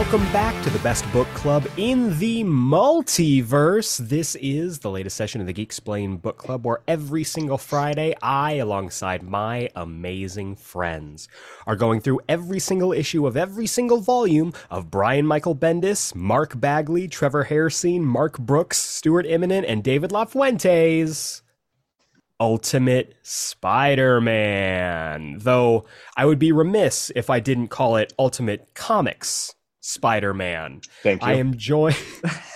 Welcome back to the best book club in the multiverse. This is the latest session of the Geek Explain Book Club, where every single Friday, I, alongside my amazing friends, are going through every single issue of every single volume of Brian Michael Bendis, Mark Bagley, Trevor Hairsine, Mark Brooks, Stuart Immonen, and David LaFuente's Ultimate Spider Man. Though I would be remiss if I didn't call it Ultimate Comics Spider Man. Thank you. I am joined.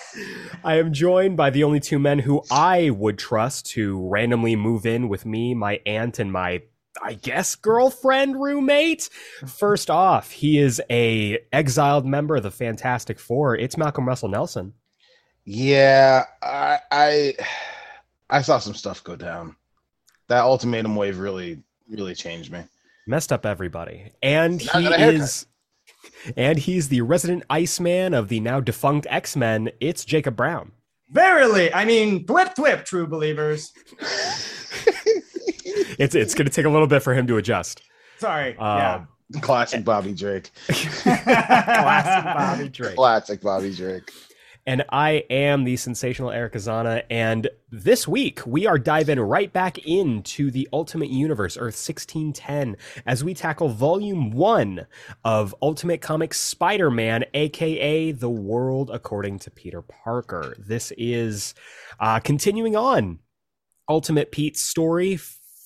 I am joined by the only two men who I would trust to randomly move in with me, my aunt, and my I guess girlfriend roommate. First off, he is a exiled member of the Fantastic Four. It's Malcolm Russell Nelson. Yeah, I, I I saw some stuff go down. That ultimatum wave really really changed me. Messed up everybody. And he is and he's the resident Iceman of the now defunct X-Men. It's Jacob Brown. Verily, I mean, thwip thwip, true believers. It's it's going to take a little bit for him to adjust. Sorry. Um, Classic Bobby Drake. Classic Bobby Drake. Classic Bobby Drake. And I am the sensational Eric Azana. And this week, we are diving right back into the Ultimate Universe, Earth 1610, as we tackle Volume 1 of Ultimate Comics Spider Man, aka The World According to Peter Parker. This is uh, continuing on Ultimate Pete's story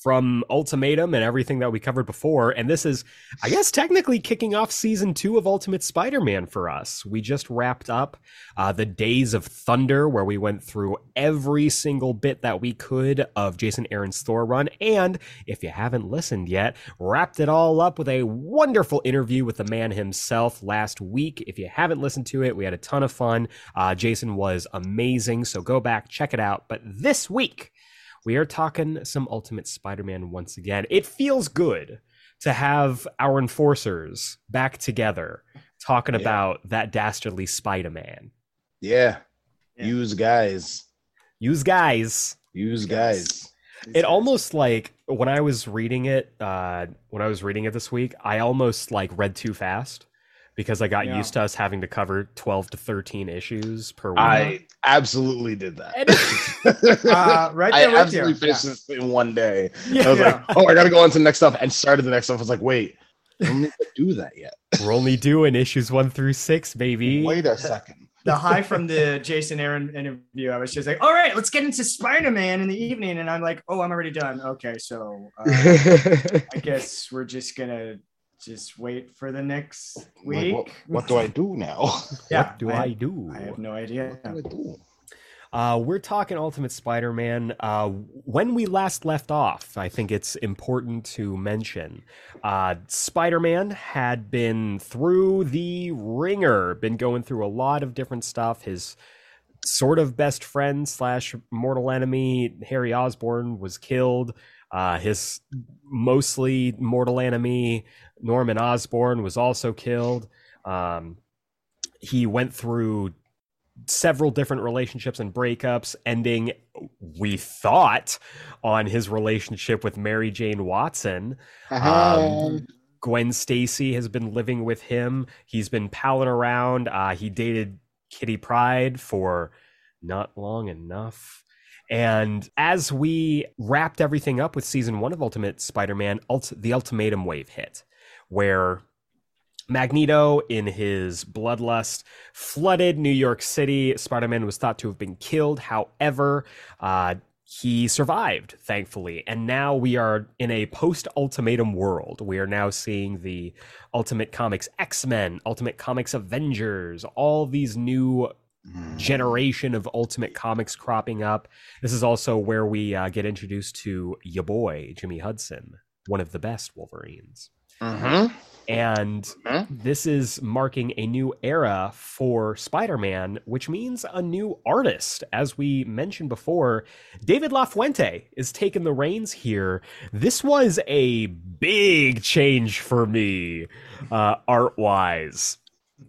from Ultimatum and everything that we covered before. And this is, I guess, technically kicking off season two of Ultimate Spider Man for us. We just wrapped up uh, the Days of Thunder, where we went through every single bit that we could of Jason Aaron's Thor run. And if you haven't listened yet, wrapped it all up with a wonderful interview with the man himself last week. If you haven't listened to it, we had a ton of fun. Uh, Jason was amazing. So go back, check it out. But this week, we are talking some Ultimate Spider Man once again. It feels good to have our enforcers back together talking Yeah. about that dastardly Spider Man. Yeah. Yeah. Use guys. Use guys. Use guys. It almost like when I was reading it, uh, when I was reading it this week, I almost like read too fast because I got Yeah. used to us having to cover 12 to 13 issues per week. I absolutely did that. Uh, right I there with absolutely you. finished Yeah. this in one day. Yeah. I was like, oh, I gotta go on to the next stuff and started the next stuff. I was like, wait, I don't need to do that yet. We're only doing issues one through six, baby. Wait a second. The high from the Jason Aaron interview, I was just like, all right, let's get into Spider Man in the evening. And I'm like, oh, I'm already done. Okay, so uh, I guess we're just going to just wait for the next Like, week. what, what do I do now? Yeah, what do I, do? I have no idea. What do I do? Uh, we're talking Ultimate Spider Man. Uh, when we last left off, I think it's important to mention uh, Spider Man had been through the ringer, been going through a lot of different stuff. His sort of best friend slash mortal enemy, Harry Osborn, was killed. Uh, his mostly mortal enemy, Norman Osborn, was also killed. Um, he went through several different relationships and breakups, ending, we thought, on his relationship with Mary Jane Watson. Um, Gwen Stacy has been living with him. He's been palling around. Uh, he dated Kitty Pryde for not long enough. And as we wrapped everything up with season one of Ultimate Spider Man, ult- the ultimatum wave hit, where Magneto, in his bloodlust, flooded New York City. Spider Man was thought to have been killed. However, uh, he survived, thankfully. And now we are in a post ultimatum world. We are now seeing the Ultimate Comics X Men, Ultimate Comics Avengers, all these new generation of Ultimate Comics cropping up. This is also where we uh, get introduced to your boy, Jimmy Hudson, one of the best Wolverines. Mhm. And Mhm. this is marking a new era for Spider Man, which means a new artist. As we mentioned before, David LaFuente is taking the reins here. This was a big change for me, uh, art wise.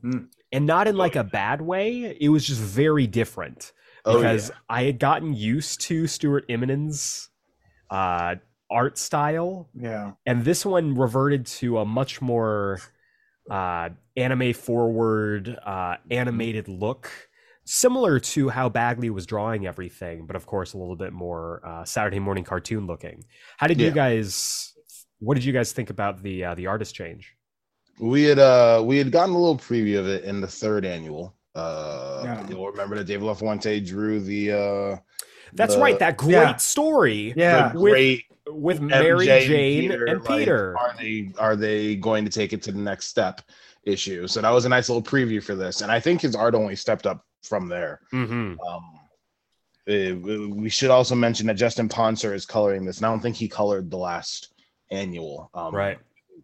Mhm. And not in like a bad way, it was just very different Oh, because yeah. I had gotten used to Stuart Immonen's uh, art style Yeah. and this one reverted to a much more uh, anime forward, uh, animated look, similar to how Bagley was drawing everything, but of course a little bit more uh, Saturday morning cartoon looking. How did you guys? What did you guys think about the uh, the artist change? We had uh we had gotten a little preview of it in the third annual. Uh Yeah. you'll remember that Dave LaFuente drew the uh That's the- right, that great Yeah. story Yeah. the with great with Mary MJ Jane and like, Peter. are they are they going to take it to the next step issue? So that was a nice little preview for this, and I think his art only stepped up from there. hmm Um, eh, we should also mention that Justin Ponsor is coloring this, and I don't think he colored the last annual. Um, Right.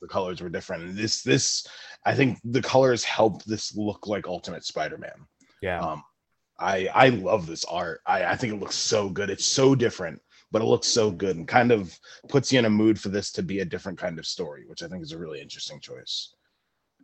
The colors were different. This this I think the colors help this look like Ultimate Spider-Man. Yeah. Um, I I love this art. I I think it looks so good. It's so different, but it looks so good and kind of puts you in a mood for this to be a different kind of story, which I think is a really interesting choice.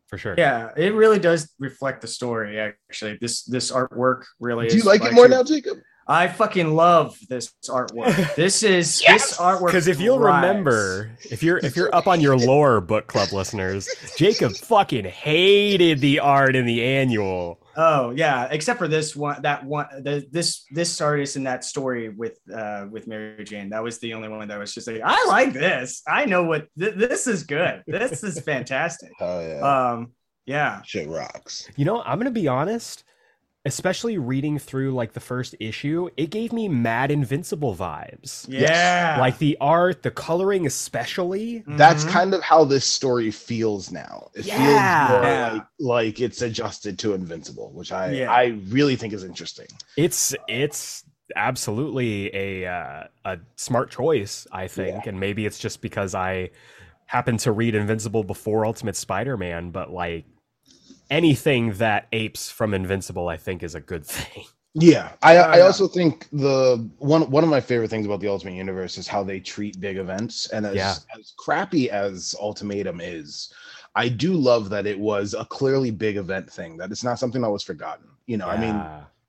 for sure. Yeah, it really does reflect the story. Actually, this this artwork really. Do you is like it more two- now, Jacob? I fucking love this artwork. This is Yes! this artwork. Because if you'll thrives. remember, if you're if you're up on your lore book club listeners, Jacob fucking hated the art in the annual. Oh yeah, except for this one, that one, the, this this artist in that story with uh with Mary Jane. That was the only one that was just like, I like this. I know what th- this is good. This is fantastic. Oh yeah, Um, yeah, shit rocks. You know, I'm gonna be honest. Especially reading through like the first issue, it gave me mad invincible vibes. yeah. Like the art, the coloring, especially. That's Mhm. kind of how this story feels now. It Yeah. feels more Yeah. like, like it's adjusted to Invincible, which I Yeah. I really think is interesting. It's it's absolutely a uh, a smart choice, I think, and maybe it's just because I happened to read Invincible before Ultimate Spider-Man, but like anything that apes from Invincible, I think is a good thing. Yeah, I I also think the one one of my favorite things about the Ultimate Universe is how they treat big events, and as Yeah. as crappy as Ultimatum is, I do love that it was a clearly big event thing. That it's not something that was forgotten. You know, I mean,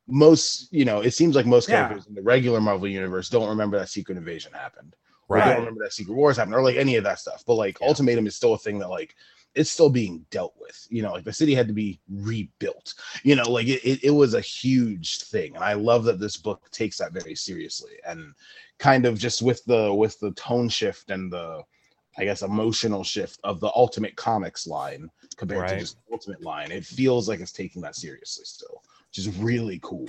most you know, it seems like most Yeah. characters in the regular Marvel universe don't remember that Secret Invasion happened. or right. don't remember that Secret Wars happened, or like any of that stuff. But like Yeah. Ultimatum is still a thing that like it's still being dealt with. You know, like the city had to be rebuilt. You know, like it, it, it was a huge thing, and I love that this book takes that very seriously and kind of just with the with the tone shift and the I guess emotional shift of the Ultimate Comics line compared to just the Ultimate line. It feels like it's taking that seriously still, which is really cool.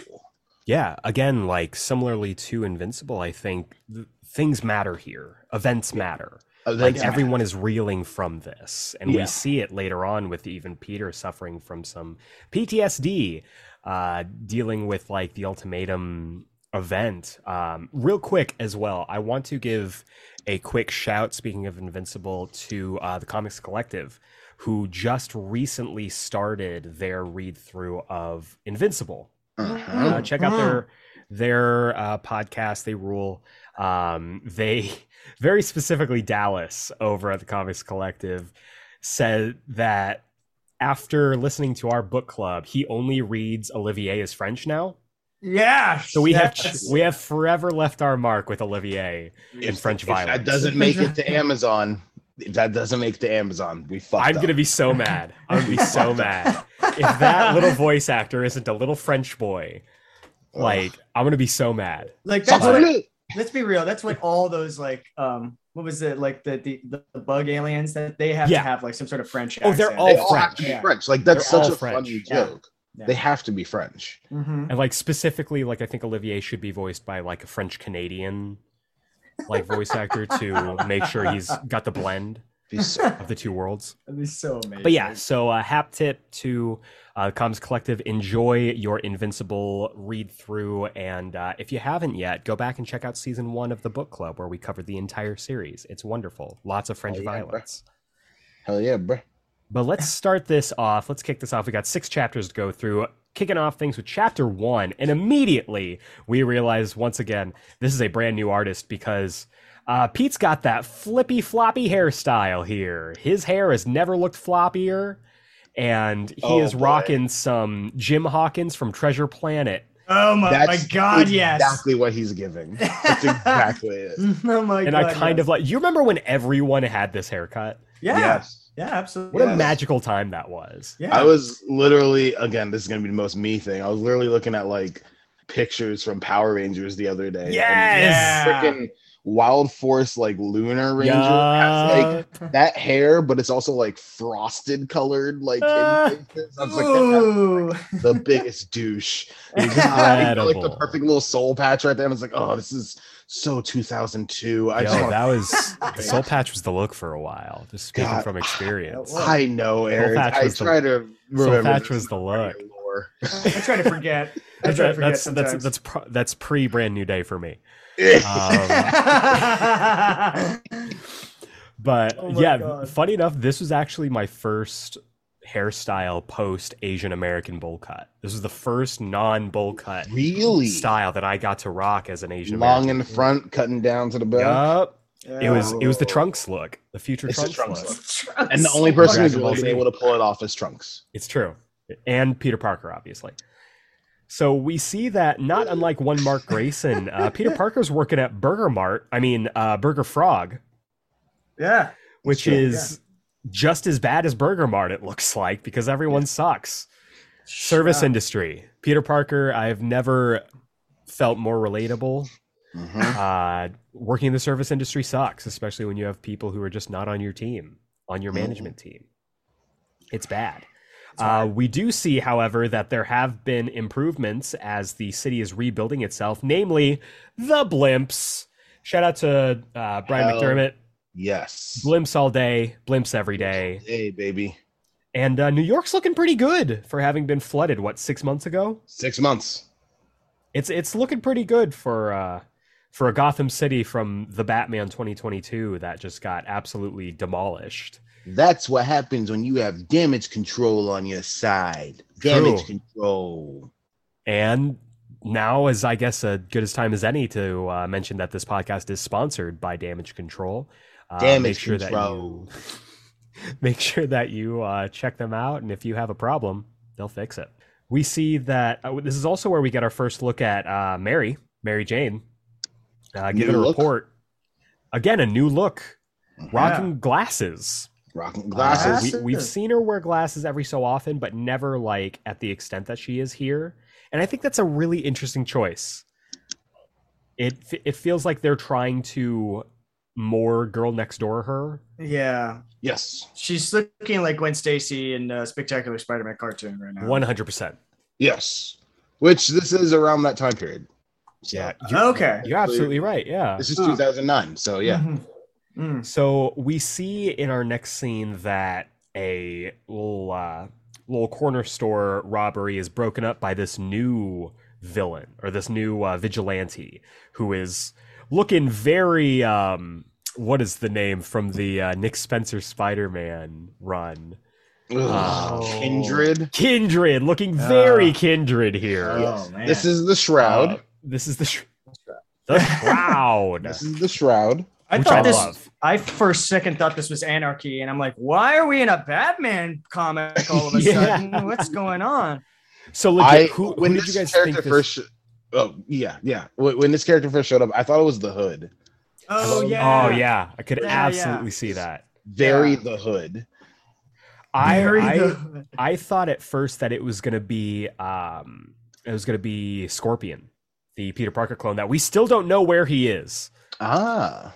Yeah, again, like similarly to Invincible, I think th- things matter here. Events matter. Uh, Like that's- everyone is reeling from this, and Yeah. we see it later on with even Peter suffering from some PTSD, uh, dealing with like the ultimatum event. Um, real quick as well, I want to give a quick shout. Speaking of Invincible, to uh, the Comics Collective, who just recently started their read through of Invincible. Mhm. Uh, check out their their uh, podcast. They rule. Um, they very specifically Dallas over at the Comics Collective said that after listening to our book club, he only reads Olivier is French now. yeah. So we have we have forever left our mark with Olivier in If- French if violence. That doesn't make it to Amazon. If that doesn't make it to Amazon, we fucked I'm up. gonna be so mad. I'm gonna be so mad if that little voice actor isn't a little French boy. Like I'm gonna be so mad. like that's Sacre what, bleu. Let's be real. That's what all those like um what was it like the the, the bug aliens that they have Yeah. to have like some sort of French. Accent. Oh, they're all They all have French. to be Yeah. French. Like that's They're such a French. funny joke. Yeah. They have to be French. Mhm. And like specifically, like I think Olivier should be voiced by like a French Canadian like voice actor to make sure he's got the blend Be so- of the two worlds. That'd be so amazing. But yeah, so uh, hap tip to uh, Comics Collective. Enjoy your Invincible read through, and uh, if you haven't yet, go back and check out season one of the book club where we covered the entire series. It's wonderful. Lots of French Oh, yeah, bruh. violence. Hell yeah, bro. But let's start this off. Let's kick this off. We got six chapters to go through. Kicking off things with chapter one, and immediately we realize once again this is a brand new artist because uh, Pete's got that flippy floppy hairstyle here. His hair has never looked floppier, and he Oh, is boy. rocking some Jim Hawkins from Treasure Planet. Oh my, my God, yes. exactly what he's giving. That's exactly it. oh my And God. And I kind yes. of like. You remember when everyone had this haircut? yeah. Yes. Yeah, absolutely. What a magical time that was. Yeah. I was literally again. This is gonna be the most me thing. I was literally looking at like pictures from Power Rangers the other day. and Yes! Yeah. freaking Wild Force like Lunar Ranger has like that hair, but it's also like frosted colored like kid faces. Ah. Like, that Ooh. guy's the biggest douche. He's got, like the perfect little soul patch right there. And it's like, oh, this is so 2002. I Yo, just that was the soul patch was the look for a while. Just speaking God. from experience. I know, Eric. patch I was the- try to remember. patch was the look. lore. I try to forget. I try to forget that's that's sometimes. that's pro- that's pre brand new day for me. Um, but Oh yeah, God. funny enough, this was actually my first hairstyle post Asian American bowl cut. This was the first non bowl cut really style that I got to rock as an Asian long in the front, cutting down to the back. Yup. It was it was the trunks look, the future It's the trunks, Trunks look. look. And the only person who's Dragon Ball really been able to pull it off is Trunks. It's true. And Peter Parker, obviously. So we see that not unlike one Mark Grayson, uh, Peter Parker's working at Burger Mart. I mean, uh, Burger Frog, Yeah. which true, is just as bad as Burger Mart. It looks like because everyone sucks. Service Yeah. industry. Peter Parker. I've never felt more relatable. Mhm. Uh, working in the service industry sucks, especially when you have people who are just not on your team, on your Mhm. management team. It's bad. Uh, we do see, however, that there have been improvements as the city is rebuilding itself, namely the blimps. Shout out to uh, Brian Hell McDermott. Yes. Blimps all day, blimps every day. Hey, baby. And uh, New York's looking pretty good for having been flooded, what, six months ago? Six months. It's it's looking pretty good for uh, for a Gotham City from the Batman 2022 that just got absolutely demolished. That's what happens when you have damage control on your side. Damage True. control. And now is, I guess, a good as time as any to uh, mention that this podcast is sponsored by Damage Control. Uh, Damage make sure Control. that you make sure that you uh, check them out, and if you have a problem, they'll fix it. We see that uh, this is also where we get our first look at uh, Mary, Mary Jane, uh, giving a report. Again, a new look, Mhm. rocking glasses. Rocking Uh, glasses. we, we've seen her wear glasses every so often, but never like at the extent that she is here. And I think that's a really interesting choice. It it feels like they're trying to more girl next door her. Yeah. yes. She's looking like Gwen Stacy in a Spectacular Spider-Man cartoon right now. One hundred percent. Yes. Which this is around that time period. So, Yeah, you're, Okay. you're absolutely right. Yeah. This is Huh. 2009. So yeah. Mhm. Mm. So we see in our next scene that a little uh, little corner store robbery is broken up by this new villain or this new uh, vigilante who is looking very um, what is the name from the uh, Nick Spencer Spider-Man run? Ugh, Oh. Kindred. Kindred, looking very Ah. kindred here. Oh. This is the shroud. Uh, this is the sh- the shroud, this is the shroud. I which thought I this. love. I first second thought this was anarchy, and I'm like, why are we in a Batman comic all of a Yeah. sudden? What's going on? So I legit, who, who when did you guys think character this? first. Sh- oh yeah, yeah. When when this character first showed up, I thought it was the hood. Oh Oh, yeah. Oh yeah, I could Yeah, yeah. absolutely see that. Very Yeah. the hood. I Very I, the- I thought at first that it was gonna be um it was gonna be Scorpion, the Peter Parker clone that we still don't know where he is Ah.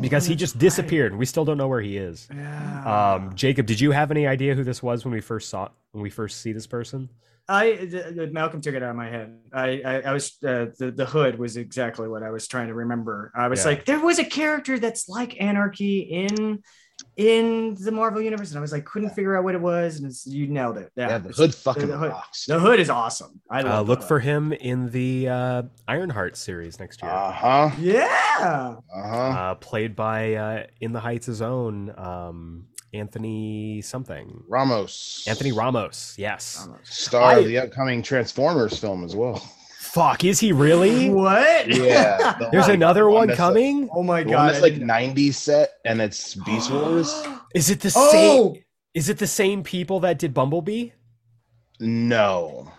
Because he just disappeared. We still don't know where he is. Yeah. Um, Jacob, did you have any idea who this was when we first saw when we first see this person? I Malcolm took it out of my head. I I, I was uh, the the hood was exactly what I was trying to remember. I was Yeah. like, there was a character that's like Anarchy in in the Marvel universe, and I was like, couldn't figure out what it was, and it's, you nailed it. Yeah, Yeah, the hood fucking the hood. rocks. The hood is awesome. I Uh, look for him in the uh, Ironheart series next year, Uh huh. Yeah. Uh huh. uh, played by uh, In the Heights' own um, Anthony something. Ramos. Anthony Ramos, yes. Star I- of the upcoming Transformers film as well. Fuck, is he really? What? Yeah, the There's one- another the one that's coming. oh my The god. one that's I like didn't- 90s set and it's Beast Wars. Is it the Oh, same? Is it the same people that did Bumblebee? No.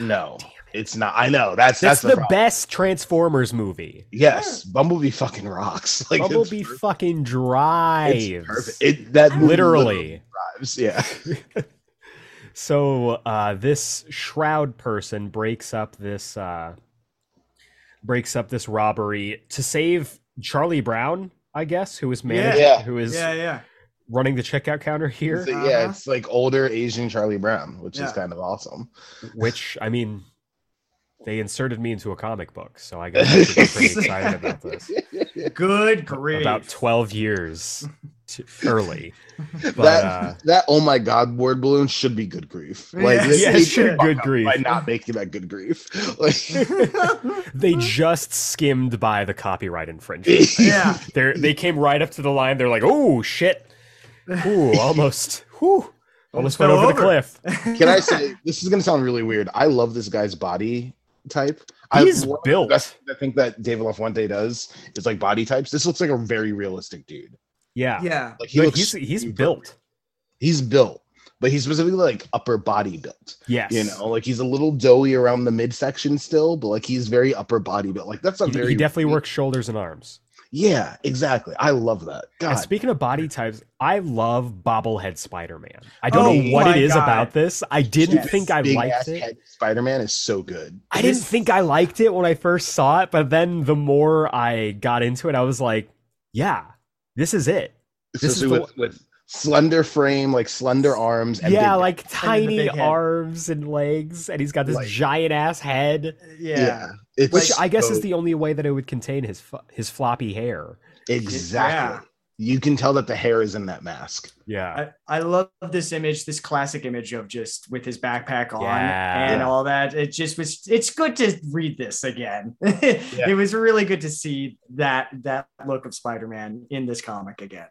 No, it's not. I know that's That's, that's, the, the, problem. best Transformers movie. Yes, Bumblebee fucking rocks. Like it's Bumblebee per- fucking it's drives. perfect. It that movie Literally. drives. Yeah. So uh, this shroud person breaks up this uh, breaks up this robbery to save Charlie Brown, I guess, who is managing, Yeah. who is Yeah, yeah. running the checkout counter here. So, yeah, Uh-huh. it's like older Asian Charlie Brown, which is kind of awesome. Which I mean, they inserted me into a comic book, so I guess I should be pretty excited about this. Good grief. About twelve years t- early, but that uh, that oh my god word balloon should be good grief. Like Yeah. they- Yeah, they it should good grief. by not making that good grief. Like they just skimmed by the copyright infringement. yeah. They they came right up to the line. They're like, "Oh shit! Ooh, almost, whew, almost went fell over, the cliff." Can I say this is gonna sound really weird? I love this guy's body type. I- He's one of the built. I think that David LaFuente does is like body types. This looks like a very realistic dude. Yeah, Yeah. Like he But looks he's he's built. He's built, but he's specifically like upper body built. Yes, You know, like he's a little doughy around the midsection still, but like he's very upper body built. Like that's a he, very he definitely works shoulders and arms. Yeah, exactly. I love that. And God, speaking of body types, I love bobblehead Spider-Man. I don't Oh know what it is God. about this. I didn't Yes. think I big liked it. head Spider-Man is so good. I It didn't is- think I liked it when I first saw it, but then the more I got into it, I was like, "Yeah, this is it." This is Especially the- with, with slender frame, like slender arms. And yeah, big- like tiny big arms and legs, and he's got this Like- giant ass head, Yeah. It's which I guess so- is the only way that it would contain his his floppy hair. exactly. You can tell that the hair is in that mask. Yeah, I, I love this image, this classic image of just with his backpack on Yeah. and Yeah. all that. It just was it's good to read this again. It was really good to see that that look of Spider-Man in this comic again.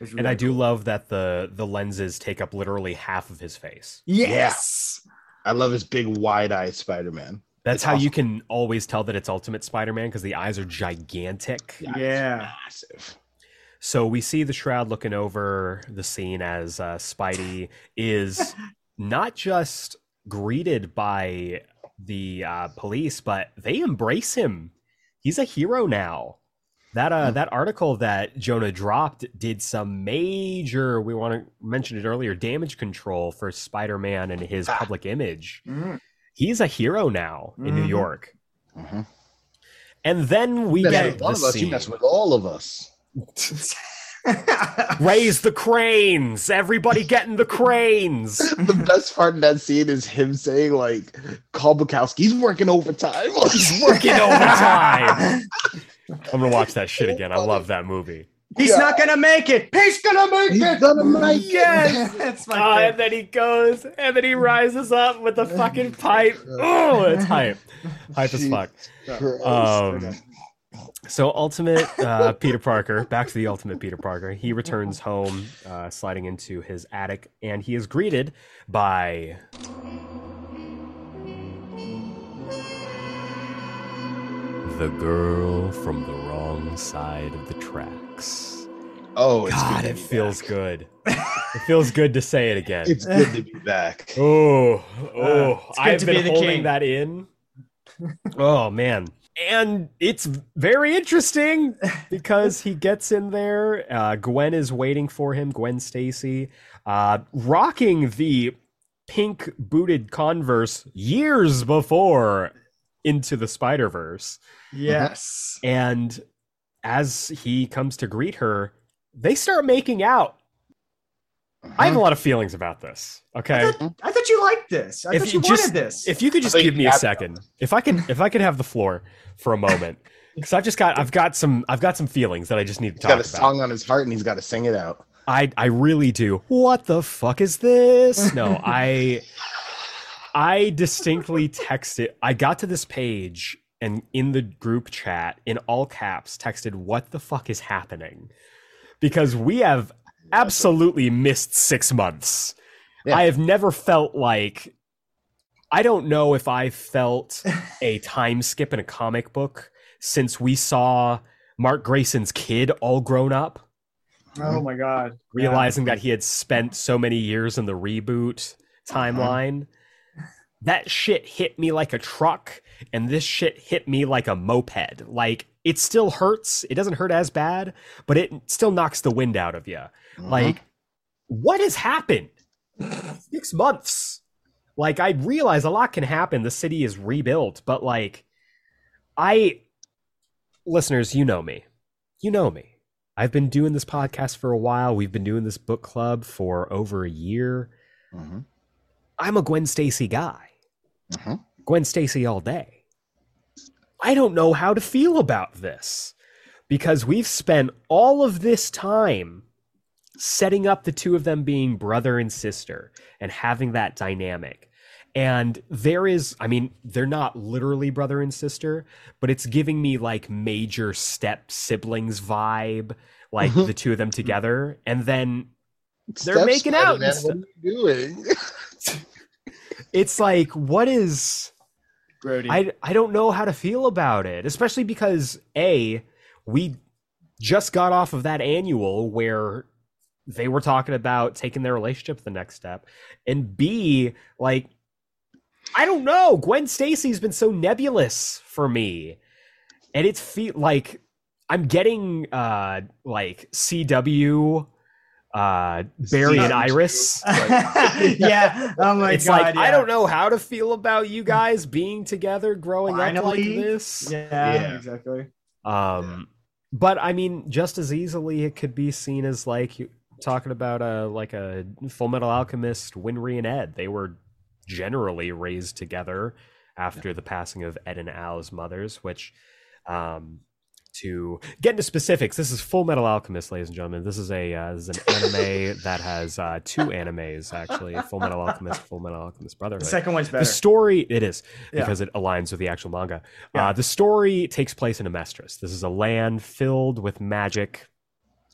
It was and I really do cool. love that the the lenses take up literally half of his face. Yes. I love his big wide-eyed Spider-Man. That's It's how you can always tell that it's Ultimate Spider-Man because the eyes are gigantic. Yeah, Yeah. massive. So we see the Shroud looking over the scene as uh, Spidey is not just greeted by the uh, police, but they embrace him. He's a hero now. That uh, Hmm. that article that Jonah dropped did some major. We want to mention it earlier. Damage control for Spider-Man and his Ah. public image. Mhm. He's a hero now in New Mhm. York. Mhm. And then we You mess get with one the of us, you scene. mess with all of us. Raise the cranes! Everybody getting the cranes! the best part of that scene is him saying like, "Call Bukowski's working overtime." He's working overtime. I'm gonna watch that shit again. I love that movie. He's Yeah. not gonna make it. He's gonna make He's it. gonna make it. Yes, that's my Oh, and then he goes, and then he rises up with the fucking pipe. Oh, it's hype, hype as fuck. Um, so ultimate uh, Peter Parker, back to the ultimate Peter Parker. He returns home, uh, sliding into his attic, and he is greeted by the girl from the wrong side of the tracks. oh, it's God, it feels back. good. It feels good to say it again. It's good to be back. Oh, oh, Uh, I've to been be holding king. that in. oh man. And it's very interesting because he gets in there. Uh, Gwen is waiting for him. Gwen Stacy, uh, rocking the pink booted Converse years before into the Spider Verse. Yes. And as he comes to greet her, they start making out. I have a uh-huh. lot of feelings about this. Okay. I thought, I thought you liked this. I If thought you you just- wanted this. If you could just give me a you have- second, if I could, if I could have the floor for a moment, because I've just got, I've got some, I've got some feelings that I just need to He's talk got a about. song on his heart and he's got to sing it out. I, I really do. What the fuck is this? No, I, I distinctly texted. I got to this page and in the group chat, in all caps, texted, "What the fuck is happening?" Because we have absolutely missed six months. Yeah. I have never felt like I don't know if I felt a time skip in a comic book since we saw Mark Grayson's kid all grown up, oh my god. realizing that he had spent so many years in the reboot timeline. Uh-huh. that shit hit me like a truck and this shit hit me like a moped. Like it still hurts. It doesn't hurt as bad, but it still knocks the wind out of you. Mhm. Like what has happened? 6 months. Like I realize a lot can happen. The city is rebuilt, but like I listeners, you know me. You know me. I've been doing this podcast for a while. We've been doing this book club for over a year. Mhm. I'm a Gwen Stacy guy. Mhm. Gwen Stacy all day. I don't know how to feel about this because we've spent all of this time setting up the two of them being brother and sister and having that dynamic. And there is, I mean, they're not literally brother and sister, but it's giving me like major step siblings vibe, like Mhm. the two of them together. And then They're Step making out What are you doing? it's like, what is. Brody. I I don't know how to feel about it, especially because a we just got off of that annual where they were talking about taking their relationship the next step, and b like I don't know, Gwen Stacy's been so nebulous for me, and it's feel like I'm getting uh like CW uh Barry and CW. Iris. yeah. Oh my it's god. like I don't know how to feel about you guys being together, growing up like this. Yeah, Yeah. exactly. Um, but I mean, just as easily it could be seen as like talking about a like a Full Metal Alchemist, Winry and Ed. They were generally raised together after the passing of Ed and Al's mothers, which. Um, to get into specifics, this is Full Metal Alchemist, ladies and gentlemen. This is a uh, this is an anime that has uh, two animes actually: Full Metal Alchemist, Full Metal Alchemist Brotherhood. The second one's better. The story it is Yeah. because it aligns with the actual manga. Yeah. Uh, the story takes place in Amestris. This is a land filled with magic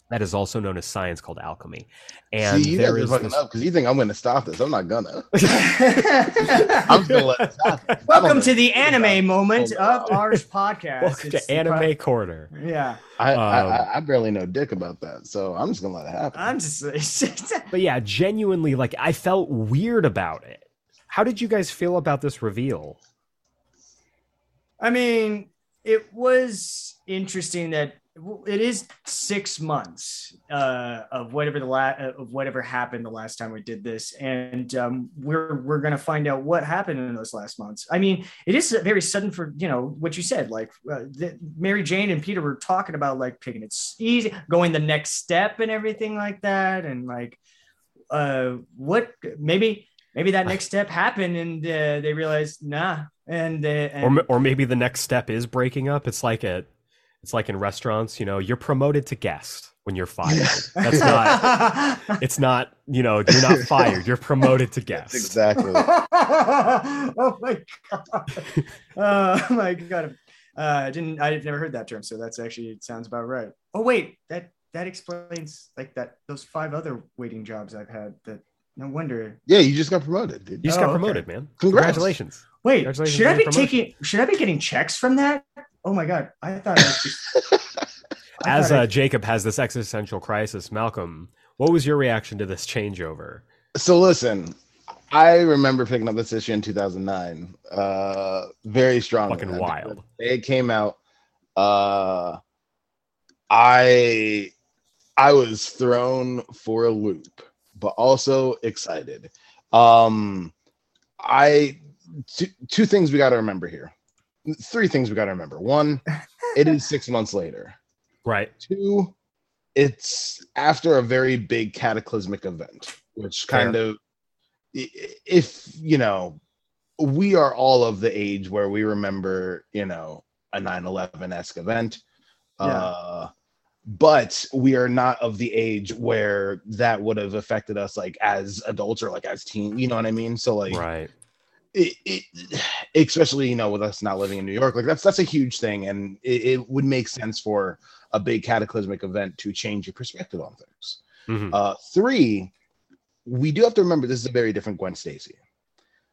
that is also known as science called alchemy. And See, you guys are fucking this- up because you think I'm going to stop this. I'm not gonna. I'm just gonna let this happen. Welcome to the know. anime moment Oh, of our podcast. welcome It's to Anime pro- Corner. yeah, I, Um, I, I, I barely know dick about that, so I'm just gonna let it happen. I'm just. But yeah, genuinely, like I felt weird about it. How did you guys feel about this reveal? I mean, it was interesting that it is six months uh, of whatever the la- of whatever happened the last time we did this, and um, we're we're gonna find out what happened in those last months. I mean, it is very sudden for you know what you said. Like uh, the, Mary Jane and Peter were talking about like picking it easy, going the next step, and everything like that, and like uh, what maybe maybe that next step happened, and uh, they realized nah, and, uh, and Or or maybe the next step is breaking up. It's like a it's like in restaurants, you know, you're promoted to guest when you're fired. That's not it's not, you know, you're not fired. You're promoted to That's guest. exactly. oh my god! Oh my god! Uh, I didn't. I've never heard that term, so that's actually it sounds about right. Oh wait, that that explains like that those five other waiting jobs I've had. That no wonder. Yeah, you just got promoted, dude. You just Oh, got okay. promoted, man. Congrats. Congratulations. Wait, Congratulations should I be promotion. taking? Should I be getting checks from that? Oh my god! I thought. I was just, I As thought I- uh, Jacob has this existential crisis, Malcolm, what was your reaction to this changeover? So listen, I remember picking up this issue in 2009. Uh, very strong. Fucking wild. It came out. Uh, I I was thrown for a loop, but also excited. Um, I two, two things we got to remember here. Three things we got to remember. One, it is six months later. Right. Two, it's after a very big cataclysmic event, which kind of, if you know, we are all of the age where we remember, you know, a 9 11 esque event. Yeah. Uh, but we are not of the age where that would have affected us like as adults or like as teen, you know what I mean? So, like, Right. It, it especially you know with us not living in New York, like that's that's a huge thing, and it, it would make sense for a big cataclysmic event to change your perspective on things. Mhm. Uh, three, we do have to remember this is a very different Gwen Stacy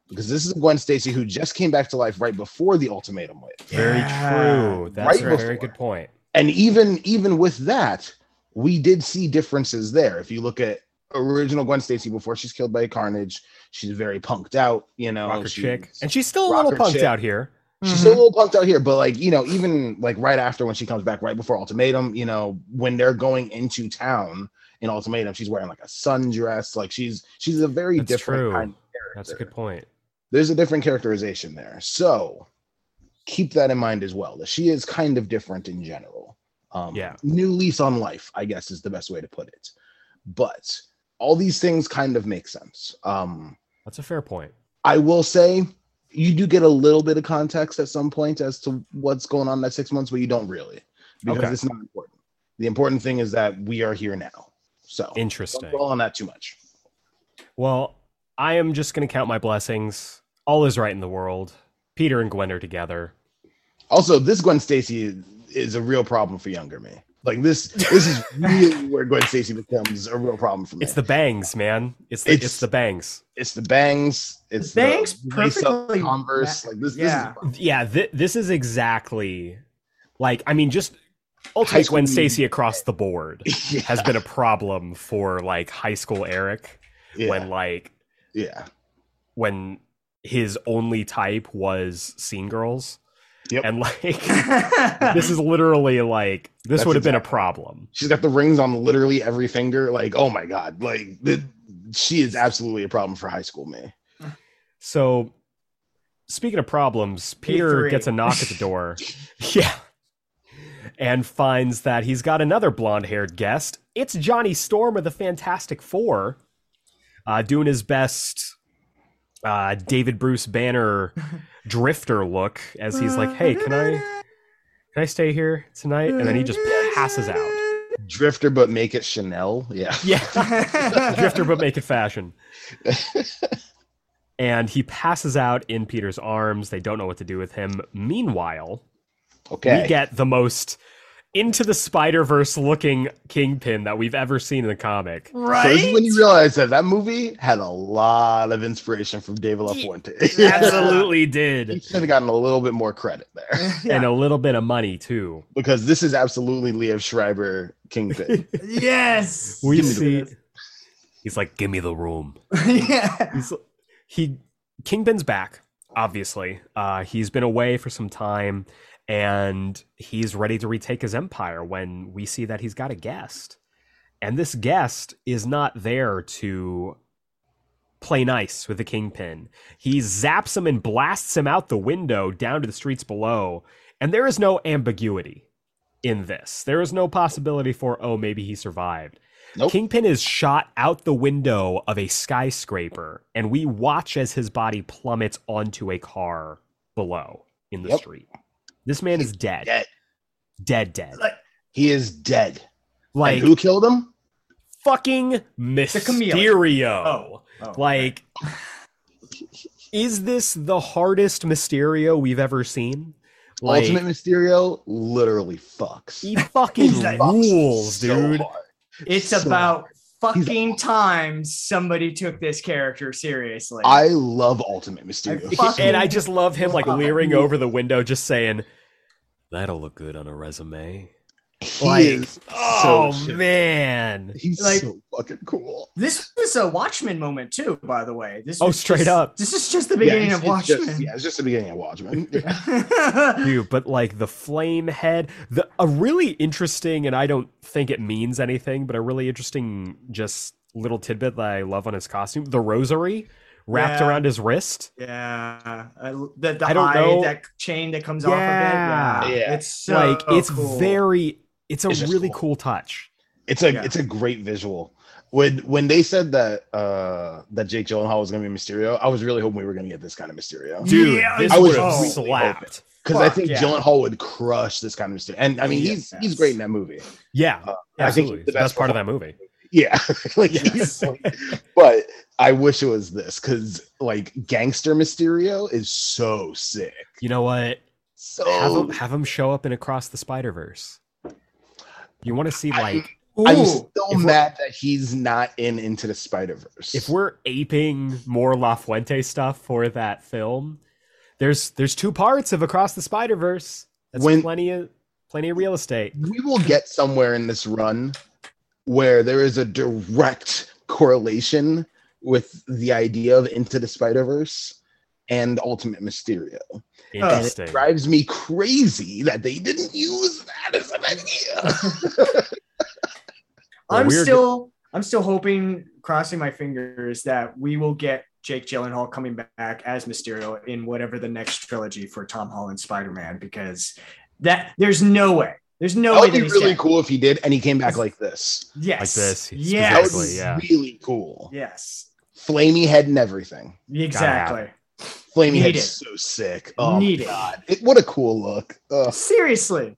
because this is a Gwen Stacy who just came back to life right before the ultimatum wave, Very Yeah. true. That's Right a very good point. and even even with that, we did see differences there. If you look at original Gwen Stacy before she's killed by Carnage. She's very punked out, you know. rocker she's- chick, and she's still a little punked chick. out here. She's still a little punked out here, but like you know, even like right after when she comes back, right before Ultimatum, you know, when they're going into town in Ultimatum, she's wearing like a sundress. Like she's she's a very That's different true. kind of That's a good point. There's a different characterization there, so keep that in mind as well. That she is kind of different in general. Um, Yeah. new lease on life, I guess, is the best way to put it. But all these things kind of make sense. Um, That's a fair point. I will say you do get a little bit of context at some point as to what's going on in that six months, but you don't really because Okay. it's not important. The important thing is that we are here now. So Interesting. don't dwell on that too much. Well, I am just going to count my blessings. All is right in the world. Peter and Gwen are together. Also, this Gwen Stacy is a real problem for younger me. Like this, this is really where Gwen Stacy becomes a real problem for me. It's the bangs, man. It's the it's, It's- the bangs. it's the bangs. It's The bangs the perfectly Converse. Like this. yeah. This is Yeah, th- this is exactly like I mean, just High ultimate Gwen. Stacy across the board yeah, has been a problem for like high school Eric yeah, when like yeah. when his only type was scene girls. Yep. And like this is literally like this That's would have been a problem. She's got the rings on literally every finger. Like, oh my god, like the, she is absolutely a problem for high school me. So, speaking of problems, Peter E3. gets a knock at the door. yeah. And finds that he's got another blonde haired guest. It's Johnny Storm of the Fantastic Four, uh, doing his best uh, David Bruce Banner drifter look as he's like, hey, can I. Can I stay here tonight? And then he just passes out. Drifter, but make it Chanel. Yeah. Yeah. Drifter, but make it fashion. and he passes out in Peter's arms. They don't know what to do with him. Meanwhile, Okay. we get the most into the Spider Verse looking Kingpin that we've ever seen in the comic. Right. So this is right? when you realize that that movie had a lot of inspiration from David LaFuente. Absolutely did. he should have gotten a little bit more credit there Yeah. And a little bit of money too. because this is absolutely Liev Schreiber Kingpin. yes. We Give me the see he's like, give me the room. yeah. He's, he Kingpin's back, obviously. Uh, he's been away for some time, and he's ready to retake his empire when we see that he's got a guest. And this guest is not there to play nice with the Kingpin. He zaps him and blasts him out the window down to the streets below. And there is no ambiguity in this. There is no possibility for, oh, maybe he survived. Nope. Kingpin is shot out the window of a skyscraper, and we watch as his body plummets onto a car below in the Yep. street. This man is dead. Dead. Dead, dead. Like, He is dead. Like and who killed him? fucking Mysterio. oh. oh. Like, is this the hardest Mysterio we've ever seen? Like, Ultimate Mysterio literally fucks. he fucking He's rules, So dude. hard. It's So- about He's fucking time somebody took this character seriously. I love Ultimate Mysterio. I and I just love him like leering over the window, just saying, "That'll look good on a resume." he like, is Oh shit. man! He's Like- so fucking cool. this was a Watchmen moment too, by the way. This Oh, straight just- up. This is just the beginning yeah, of it's- it's just- Watchmen. yeah, it's just the beginning of Watchmen. Yeah. Dude, but like the flame head, the a really interesting, and I don't think it means anything, but a really interesting just little tidbit that I love on his costume: the rosary wrapped Yeah. around his wrist. Yeah, I, the the I don't eye, know. that chain that comes Yeah. off of it. Yeah, Yeah. it's so like it's cool. very, it's a It's really cool. cool touch. It's a Yeah. it's a great visual. When when they said that uh that Jake Gyllenhaal was gonna be Mysterio, I was really hoping we were gonna get this kind of Mysterio. Dude, this I was would have really slapped. Because I think yeah. Gyllenhaal would crush this kind of Mysterio. And I mean he's Yes. he's great in that movie. Yeah, Uh, I think absolutely. the the best best part of that movie. Yeah. like Yes. he's so- but I wish it was this because like gangster Mysterio is so sick. You know what? So Have him have him show up in Across the Spider Verse. You want to see like I'm Ooh, still mad that he's not in Into the Spider Verse. if we're aping more La Fuente stuff for that film, there's there's two parts of Across the Spider Verse. That's When- plenty of plenty of real estate. we will get somewhere in this run where there is a direct correlation with the idea of Into the Spider Verse and Ultimate Mysterio. And it drives me crazy that they didn't use that as an idea. I'm still I'm still hoping, crossing my fingers, that we will get Jake Gyllenhaal coming back as Mysterio in whatever the next trilogy for Tom Holland Spider-Man, because that there's no way. There's no that way would that be really dead. cool if he did and he came back like this. Yes. Like this, Yes. That would be yeah. really cool. Yes. Flamey head and everything. Exactly. Flamey head is so sick. Oh Need my it. god. It, what a cool look. Ugh. Seriously.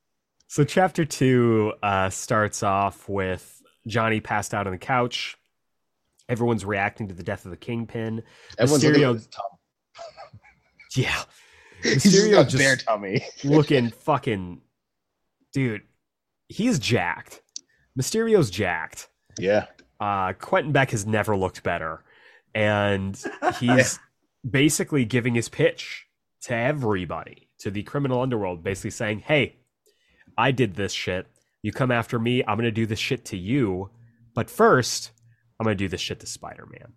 So chapter two uh, starts off with Johnny passed out on the couch. Everyone's reacting to the death of the kingpin. Everyone's looking Mysterio- at his tum. Yeah, He's just got just bare tummy. looking fucking dude. He's jacked. Mysterio's jacked. Yeah. Uh, Quentin Beck has never looked better, and he's basically giving his pitch to everybody, to the criminal underworld, basically saying, "Hey, I did this shit. You come after me, I'm gonna do this shit to you, but first, I'm gonna do this shit to Spider-Man."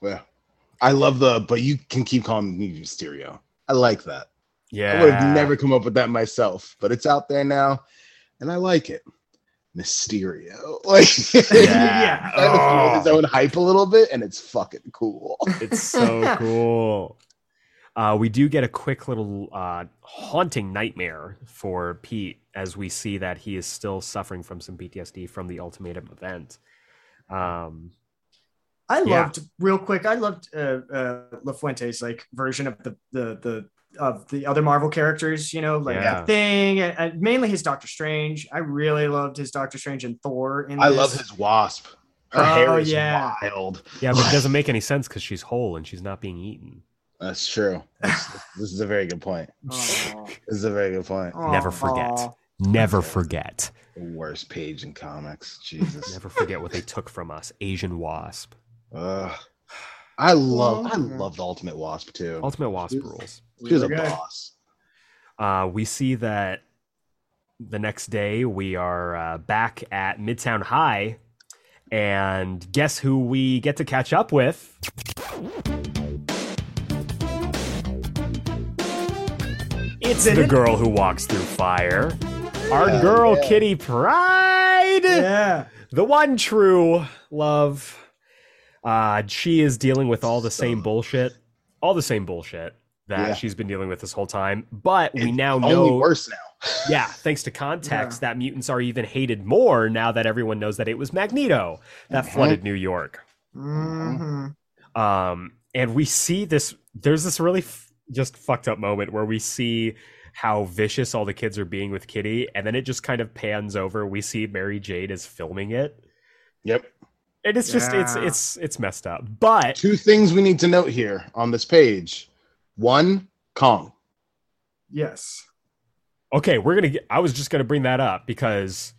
Well, I love the, but you can keep calling me Mysterio. I like that. Yeah, I would have never come up with that myself, but it's out there now, and I like it. Mysterio, like, Yeah. kind of Oh. his own hype a little bit, and it's fucking cool. It's so cool. Uh, we do get a quick little uh, haunting nightmare for Pete as we see that he is still suffering from some PTSD from the ultimatum event. Um, I Yeah. loved real quick. I loved uh, uh, LaFuente's like version of the the the of the other Marvel characters. You know, like Yeah. Thing, and, and mainly his Doctor Strange. I really loved his Doctor Strange and Thor. In I this. love his wasp. Her Oh, hair is yeah. wild. yeah, but it doesn't make any sense because she's whole and she's not being eaten. That's true. That's- this is a very good point. Aw. This is a very good point. Never forget. Aw. Never forget. The worst page in comics. Jesus. Never forget what they took from us. Asian Wasp. Ugh. I love I love the Ultimate Wasp too. Ultimate Wasp rules. She was a Really good. boss. Uh, we see that the next day we are uh, back at Midtown High, and guess who we get to catch up with? It's the girl who walks through fire. Our Yeah, girl, yeah. Kitty Pryde, Yeah. the one true love. Uh, she is dealing with all the So- same bullshit, all the same bullshit that Yeah. she's been dealing with this whole time. But we now only know worse now. yeah, thanks to context, that mutants are even hated more now that everyone knows that it was Magneto that Mhm. flooded New York. Mhm. Um, and we see this. There's this really f- just fucked up moment where we see how vicious all the kids are being with Kitty, and then it just kind of pans over. We see Mary Jane is filming it, Yep. and it's just it's it's it's messed up. But Two things we need to note here on this page. One, Kong. Yes. okay, we're gonna. Get, I was just gonna bring that up because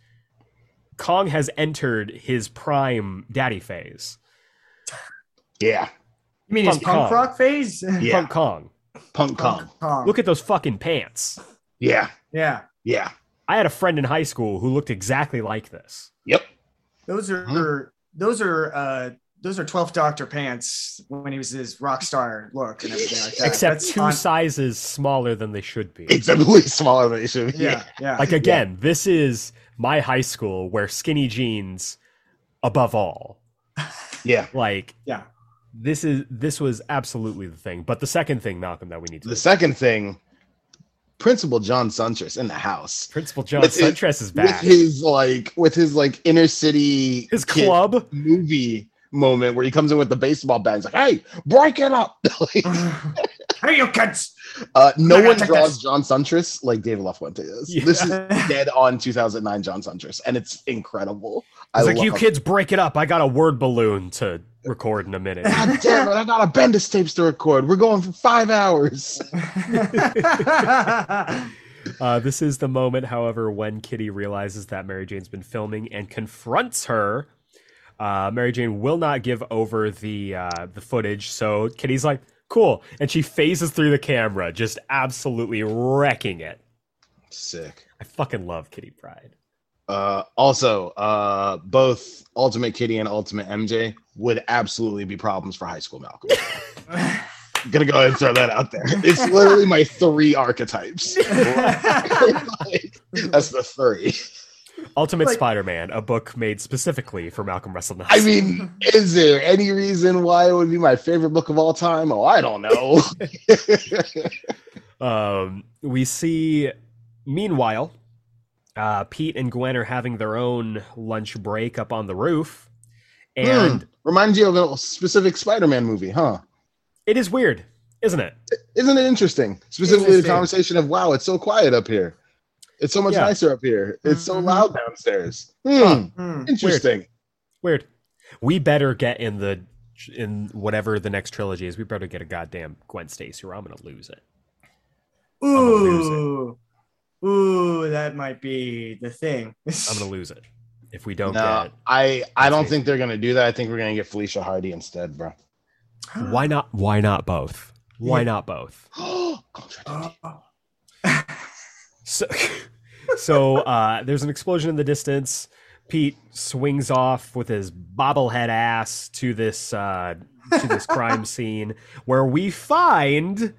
Kong has entered his prime daddy phase. Yeah. You mean his Punk punk Kong. rock phase? Yeah. Punk Kong. Punk Kong. Kong. Look at those fucking pants. Yeah. yeah. Yeah. I had a friend in high school who looked exactly like this. Yep. Those are Huh? those are uh those are 12th Doctor pants when he was his rock star look and everything like that. Except That's two on- sizes smaller than they should be. It's a way smaller than they should be. yeah, yeah. Like again, this is my high school where skinny jeans above all. Yeah. Like yeah. this is this was absolutely the thing. But the second thing, Malcolm, that we need to The second thing, Principal John Siuntres in the house. Principal John with his- Siuntres is With back. his like with his like inner city His kid club. movie moment where he comes in with the baseball bat. He's like, "Hey, break it up!" Like, hey, you kids! uh, no one draws this. John Siuntres like David LaFuente is. Yeah. This is dead on 2009 John Siuntres, and it's incredible. He's like, you kids break it up. I got a word balloon to record in a minute. God damn it! I got a Bendis tapes to record. We're going for five hours. Uh, this is the moment, however, when Kitty realizes that Mary Jane's been filming and confronts her. Uh, Mary Jane will not give over the uh, the footage, so Kitty's like, "Cool," and she phases through the camera, just absolutely wrecking it. Sick. I fucking love Kitty Pryde. Uh, also, uh, both Ultimate Kitty and Ultimate MJ would absolutely be problems for High School Malcolm. gonna go ahead and throw that out there. It's literally my three archetypes. Like, that's the three. Ultimate Like- Spider-Man, a book made specifically for Malcolm Russell Nelson. I mean, is there any reason why it would be my favorite book of all time? Oh, I don't know. Um, we see, meanwhile, uh, Pete and Gwen are having their own lunch break up on the roof, and Hmm, reminds you of a specific Spider-Man movie, huh? it is weird, isn't it? Isn't it interesting? Specifically, the conversation of "Wow, it's so quiet up here. It's so much Yeah. nicer up here. It's so Mhm. loud downstairs." Hmm, Huh. Hmm. interesting. Weird. We better get in the in whatever the next trilogy is. We better get a goddamn Gwen Stacy, or I'm gonna lose it. gonna lose Ooh, ooh, that might be the thing. I'm gonna lose it if we don't No, get. I I don't Stacy. think they're gonna do that. I think we're gonna get Felicia Hardy instead, bro. Why not? Why not both? Why Yeah. not both? So, so uh, there's an explosion in the distance. Pete swings off with his bobblehead ass to this uh, to this crime scene where we find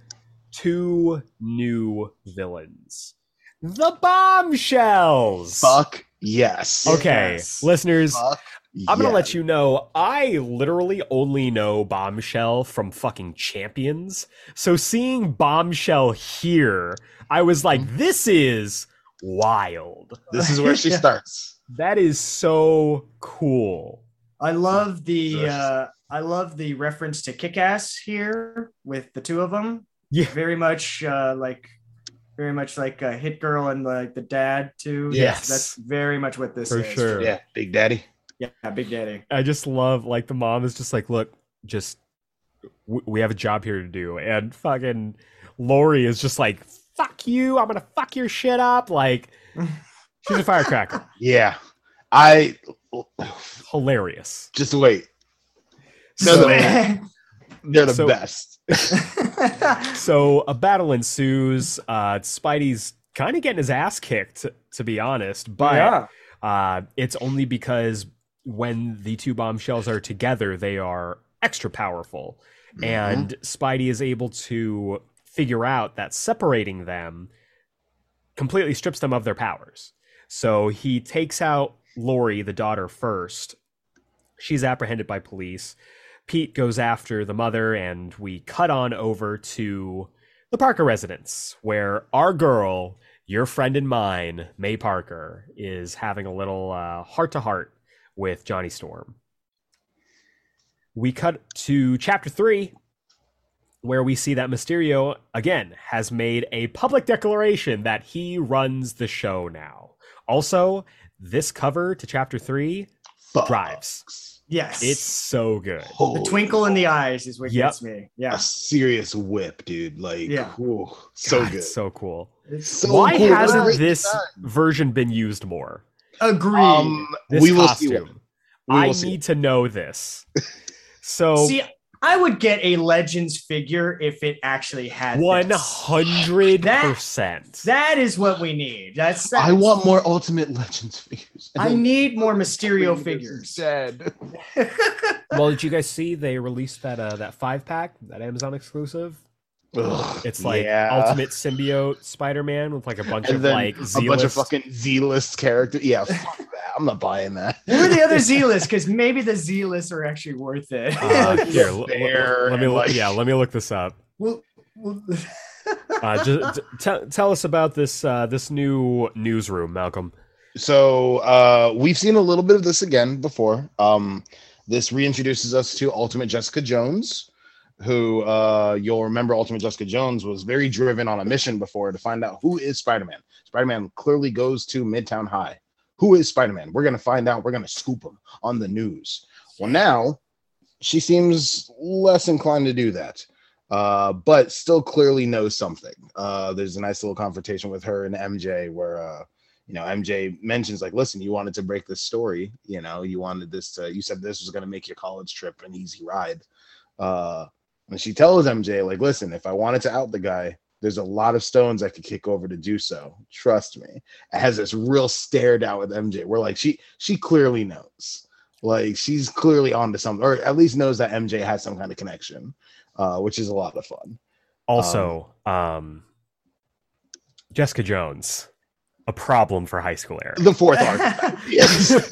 two new villains, the bombshells. Fuck yes. Okay, Yes. listeners, Fuck I'm gonna let you know I literally only know Bombshell from fucking Champions. So seeing Bombshell here, I was like, Mm-hmm. this is wild. This is where she Yeah. starts. That is so cool. I love the uh, I love the reference to Kick-Ass here with the two of them. Yeah. Very much uh, like very much like uh, Hit Girl and like the dad too. Yes. that's very much what this For is. sure. Yeah, Big Daddy. Yeah, Big Daddy. I just love like the mom is just like, look, just w- we have a job here to do, and fucking Lori is just like, fuck you, I'm gonna fuck your shit up. Like, she's a firecracker. Yeah, I Hilarious. just wait. No, So- no. They're the So- best. So a battle ensues. Uh, Spidey's kind of getting his ass kicked, to be honest. But yeah. uh, it's only because when the two bombshells are together, they are extra powerful. Mm-hmm. And Spidey is able to figure out that separating them completely strips them of their powers. So he takes out Lori, the daughter, first. She's apprehended by police. Pete goes after the mother, and we cut on over to the Parker residence, where our girl, your friend and mine, May Parker, is having a little heart to heart with Johnny Storm. We cut to chapter three, where we see that Mysterio, again, has made a public declaration that he runs the show now. Also, this cover to chapter three Fuck. drives. Yes. It's so good. the Holy twinkle in the eyes is what Yep. gets me. Yeah. a serious whip, dude. Like, Yeah. ooh, so God, good. so cool. It's So Why cool. hasn't this design. version been used more? Agreed. Um, we will costume. see. One. We I will see. need to know this. So See, I would get a Legends figure if it actually had hundred percent. That is what we need. That's, I want more Ultimate Legends figures. I need more Mysterio Figures figures. Dead. Well, did you guys see they released that uh, that five pack, that Amazon exclusive? Ugh, It's like yeah. Ultimate Symbiote Spider Man with like a bunch and of then like a bunch of fucking Z-list characters. Yeah, fuck that. I'm not buying that. Who are the other Z lists? Because maybe the Z lists are actually worth it. Uh, here, l- l- let me look, like- yeah, let me look this up. Well, well, Uh, just, t- tell us about this uh, this new newsroom, Malcolm. So uh, we've seen a little bit of this again before. Um, this reintroduces us to Ultimate Jessica Jones, who uh, you'll remember Ultimate Jessica Jones was very driven on a mission before to find out who is Spider-Man. Spider-Man clearly goes to Midtown High. Who is Spider-Man? We're gonna find out. We're gonna scoop him on the news. Well, now she seems less inclined to do that. Uh, but still clearly knows something. Uh, there's a nice little confrontation with her and MJ where uh, you know, MJ mentions like, listen, you wanted to break this story. You know, you wanted this to, you said this was going to make your college trip an easy ride. Uh, and she tells MJ like, listen, if I wanted to out the guy, There's a lot of stones I could kick over to do so. Trust me. It has this real stare down with MJ. We're like she she clearly knows. Like she's clearly onto something, or at least knows that MJ has some kind of connection, uh, which is a lot of fun. Also, um, Jessica Jones, a problem for high school era. The fourth arc. yes.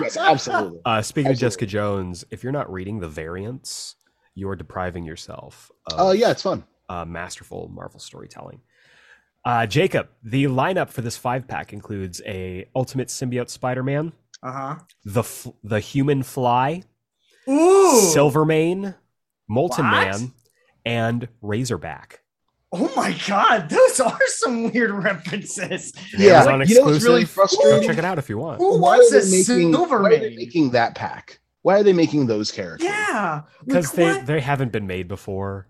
yes, absolutely. Uh, speaking of Jessica Jones, if you're not reading the variants, you're depriving yourself of Oh yeah, it's fun. uh, masterful Marvel storytelling. Uh, Jacob, the lineup for this five pack includes a Ultimate Symbiote Spider-Man, uh-huh. the f- the Human Fly, huh. Ooh. Silvermane, Molten What? Man, and Razorback. Oh my god, those are some weird references. Yeah, Amazon you know what's really exclusive. Go frustrating? check it out if you want. Who wants are a they making? Why are they Silvermane? making that pack? Why are they making those characters? Yeah. Because Like, they, what? they haven't been made before.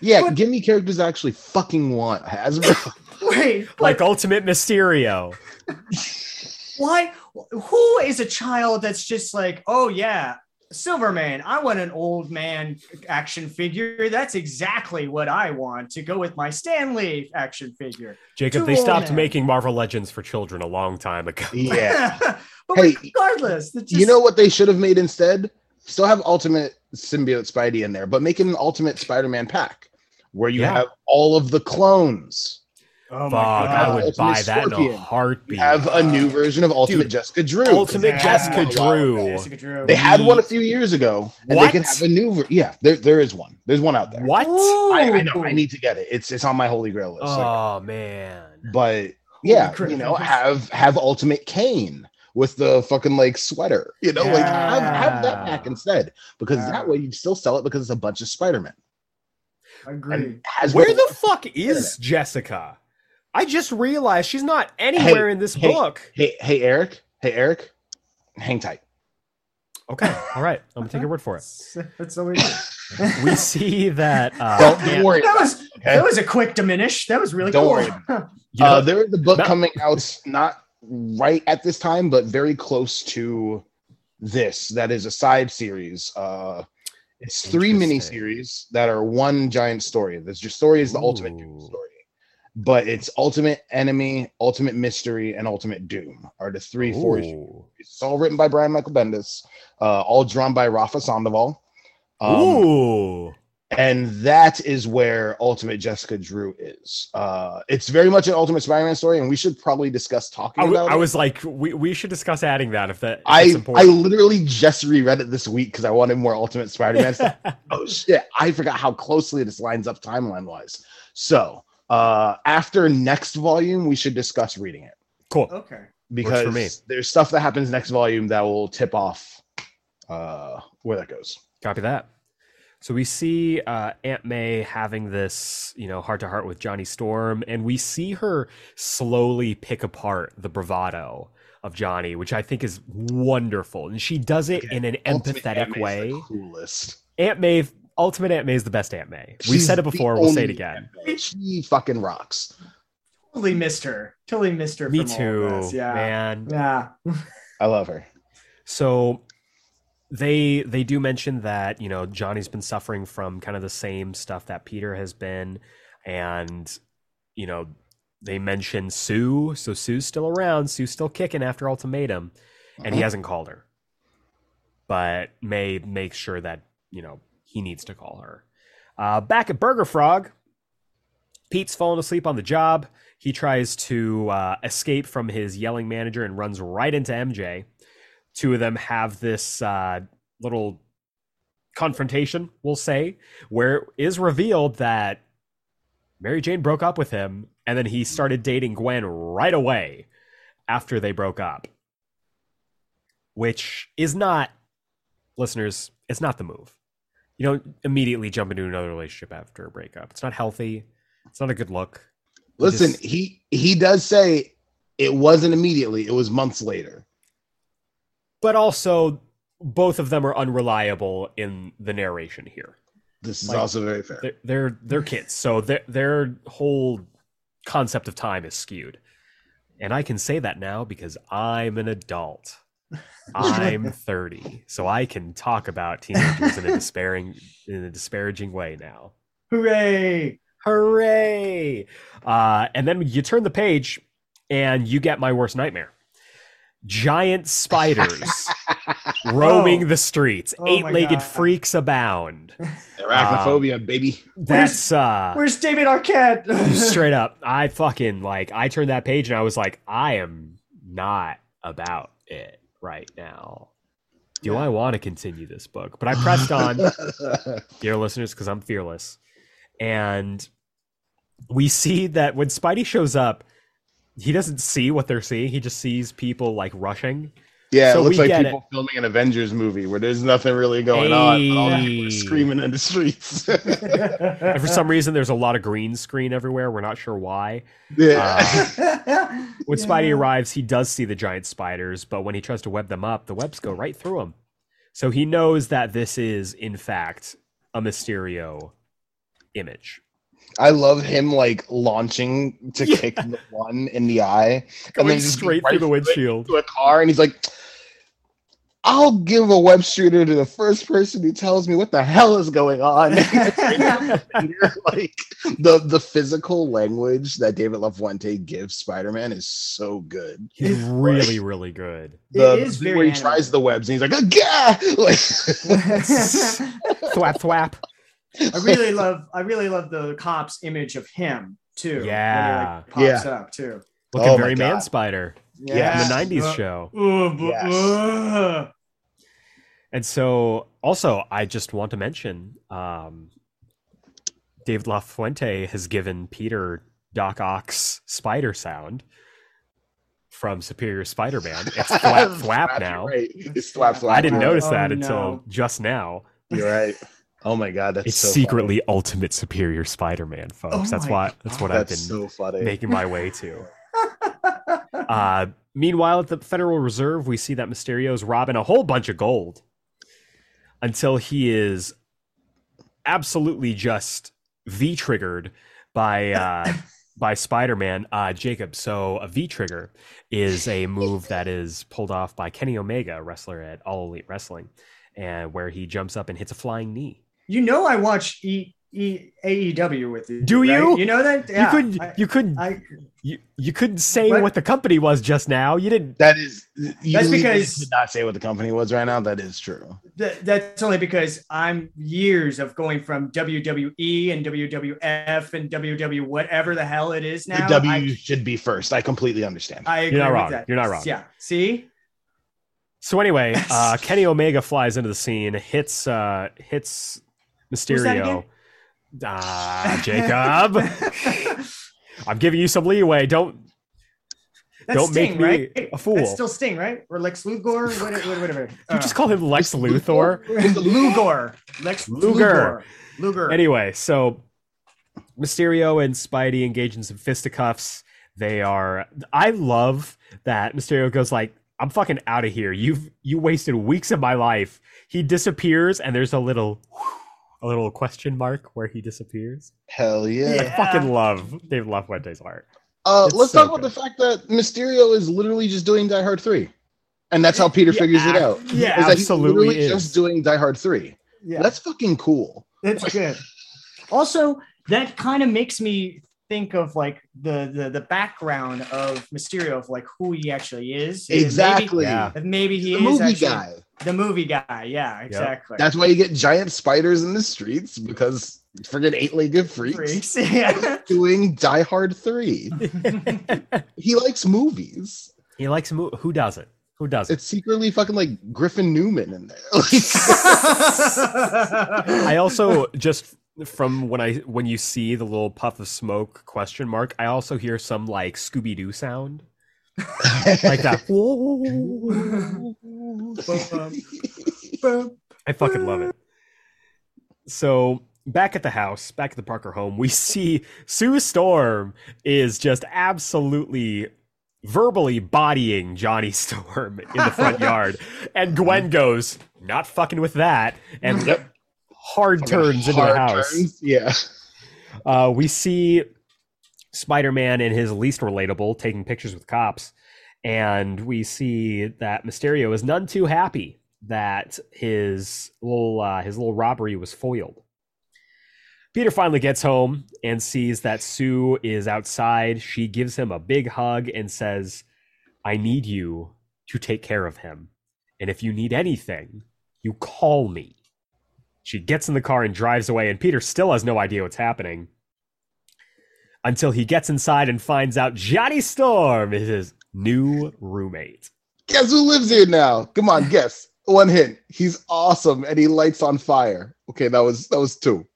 Yeah, What? give me characters I actually fucking want. Hasbro. Wait, Like like Ultimate Mysterio. why? Who is a child that's just like, oh yeah, Silvermane? I want an old man action figure. That's exactly what I want to go with my Stanley action figure. Jacob, Too they stopped now. making Marvel Legends for children a long time ago. yeah. but Hey, regardless, just, you know what they should have made instead? Still have Ultimate Symbiote Spidey in there, but make it an Ultimate Spider-Man pack where you Yeah. have all of the clones. Oh Fuck, my I would Ultimate buy that in a Scorpion. heartbeat. You have a new version of Ultimate Dude, Jessica Drew. Ultimate They Jessica one Drew. ago. Jessica Drew. They had one a few years ago, and What? they can have a new. Ver- yeah, there, there is one. There's one out there. What? I, I know. I need to get it. It's it's on my holy grail list. Like, Oh man. but yeah, crap. you know, have have Ultimate Kane with the fucking like sweater. You know, like have have that pack Yeah. instead because Yeah. that way you still sell it because it's a bunch of Spider-Man. Agreed. And has Where the fuck is Jessica? I just realized she's not anywhere in this hey. book. hey hey Eric hey Eric, hang tight. Okay, all right. I'm gonna take your word for it. That's all we do. We see that. Uh, Don't, don't Aunt- worry. That was it, okay? that was a quick diminish. That was really Don't cool. worry you know, uh, there is a book No. coming out not right at this time, but very close to this. That is a side series. Uh, it's three mini series that are one giant story. This your story is the ultimate story, but it's Ultimate Enemy, Ultimate Mystery, and Ultimate Doom are the three four. Ooh. It's all written by Brian Michael Bendis, uh, all drawn by Rafa Sandoval. Um, Ooh. and that is where Ultimate Jessica Drew is. Uh, it's very much an Ultimate Spider-Man story, and we should probably discuss talking I, w- about I it. was like, we, we should discuss adding that if that if I it's I literally just reread it this week because I wanted more Ultimate Spider-Man stuff. Oh shit! I forgot how closely this lines up timeline wise. So uh, after next volume, we should discuss reading it cool. Okay. because for me. there's stuff that happens next volume that will tip off uh, where that goes. Copy that. So we see uh, Aunt May having this, you know, heart to heart with Johnny Storm, and we see her slowly pick apart the bravado of Johnny, which I think is wonderful, and she does it in an Ultimate Aunt empathetic May's way. the coolest. Aunt May, Ultimate Aunt May is the best Aunt May. we She's said it before. We'll say it again. She fucking rocks. Totally missed her. Totally missed her. Me from too, of this. Yeah. man. Yeah. I love her. So they they do mention that you know Johnny's been suffering from kind of the same stuff that Peter has been, and you know they mention Sue. So Sue's still around. Sue's still kicking after ultimatum, and he Mhm. hasn't called her. But May makes sure that you know he needs to call her. Uh, back at Burger Frog, Pete's fallen asleep on the job. He tries to uh, escape from his yelling manager and runs right into MJ. Two of them have this uh, little confrontation, we'll say, where it is revealed that Mary Jane broke up with him and then he started dating Gwen right away after they broke up. Which is not, listeners, it's not the move. You don't immediately jump into another relationship after a breakup. It's not healthy. It's not a good look. Listen, just- he he does say it wasn't immediately; it was months later. but also both of them are unreliable in the narration here. This is Like- also very fair. They're they're, they're kids, so their their whole concept of time is skewed. And I can say that now because I'm an adult. I'm 30, so I can talk about teenagers in a despairing in a disparaging way now. Hooray. Hooray! Uh, and then you turn the page, and you get my worst nightmare: giant spiders roaming Oh. the streets. Oh my Eight-legged freaks abound. Arachnophobia, baby. That's uh, Where's David Arquette? straight up. I fucking like. I turned that page, and I was like, I am not about it right now. Do I want to continue this book? But I pressed on. dear listeners, because I'm fearless. And we see that when Spidey shows up, he doesn't see what they're seeing. He just sees people like rushing. Yeah, So it looks like get people filming an Avengers movie where there's nothing really going on. But all the people are screaming in the streets. And for some reason, there's a lot of green screen everywhere. We're not sure why. yeah. Uh, When Spidey arrives, he does see the giant spiders, but when he tries to web them up, the webs go right through him. So he knows that this is, in fact, a Mysterio image. I love him like launching to Yeah. kick the one in the eye. Going then just straight right through the windshield. to a car and he's like, I'll give a web shooter to the first person who tells me what the hell is going on. like the the physical language that David LaFuente gives Spider-Man is so good. He's It's- really, really good. The, It is the- very where he animated. tries the webs and he's like, "Gah!" like thwap thwap. I really love I really love the cop's image of him too. when he, Yeah. like, pops up too. Looking Oh my very man God. Spider Yeah. in the '90s Uh, show. uh, Yes. uh. And so, also, I just want to mention, um, David LaFuente has given Peter Doc Ock's spider sound from Superior Spider-Man. It's flap thwap now. Right. It's thwap thwap. I didn't Wow. notice Oh, that no. until just now. You're right. Oh my god, that's It's so secretly Ultimate Superior Spider-Man, folks. Oh that's my what that's what funny. I've been so making my way to. Uh, meanwhile, at the Federal Reserve, we see that Mysterio is robbing a whole bunch of gold until he is absolutely just V triggered by uh, by Spider Man. Uh, Jacob. So a V trigger is a move that is pulled off by Kenny Omega, wrestler at All Elite Wrestling, and where he jumps up and hits a flying knee. You know I watch e, e, AEW with you. Do right? you? You know that? Yeah. you couldn't. I, you couldn't. I, you, you couldn't say What? what the company was just now. You didn't. That is you That's because- did not say what the company was right now. That is true. th- that's only because I'm years of going from WWE and WWF and WW whatever the hell it is now. the W I, should be first. I completely understand. I agree not with wrong. that. You're not wrong. Yeah. See? So anyway, uh, Kenny Omega flies into the scene, hits uh, hits Who's that Mysterio. Ah, Jacob, I'm giving you some leeway. Don't That's Don't make Sting, me right? a fool. That's still Sting, right? Or Lex Luthor? What- what- Whatever. you just call him Lex Luthor? Luger. Lex Luger. Luger. Luger. Anyway, so Mysterio and Spidey engage in some fisticuffs. They are. I love that Mysterio goes like, "I'm fucking out of here. You've you wasted weeks of my life." He disappears, and there's a little, a little question mark where he disappears. Hell yeah. I fucking love David LaFuente's art. Uh, let's so talk about good. the fact that Mysterio is literally just doing Die Hard 3. And that's how Peter He figures it out. Yeah. Is that he's absolutely literally is. just doing Die Hard 3. Yeah. That's fucking cool. That's good. Also, that kind of makes me think of like the, the the background of Mysterio of like who he actually is. And Exactly. Yeah. Maybe, maybe he The is movie actually guy. the movie guy. Yeah, exactly. That's why you get giant spiders in the streets because friggin' eight-legged freaks, freaks. Yeah. doing Die Hard 3. He likes movies. he likes mo- who doesn't? Who doesn't? It's secretly fucking like Griffin Newman in there. I also just from when I when you see the little puff of smoke question mark, I also hear some like Scooby Doo sound like that. I fucking love it. So back at the house, back at the Parker home, we see Sue Storm is just absolutely verbally bodying Johnny Storm in the front yard, and Gwen goes, "Not fucking with that," and Yep. Hard turns into the house. turns, Yeah. Uh, we see Spider Man in his least relatable taking pictures with cops, and we see that Mysterio is none too happy that his little uh, his little robbery was foiled. Peter finally gets home and sees that Sue is outside. She gives him a big hug and says, I need you to take care of him. And if you need anything, you call me. She gets in the car and drives away, and Peter still has no idea what's happening until he gets inside and finds out Johnny Storm is his new roommate. Guess who lives here now? Come on, guess. One hint. He's awesome and he lights on fire. Okay, that was that was two.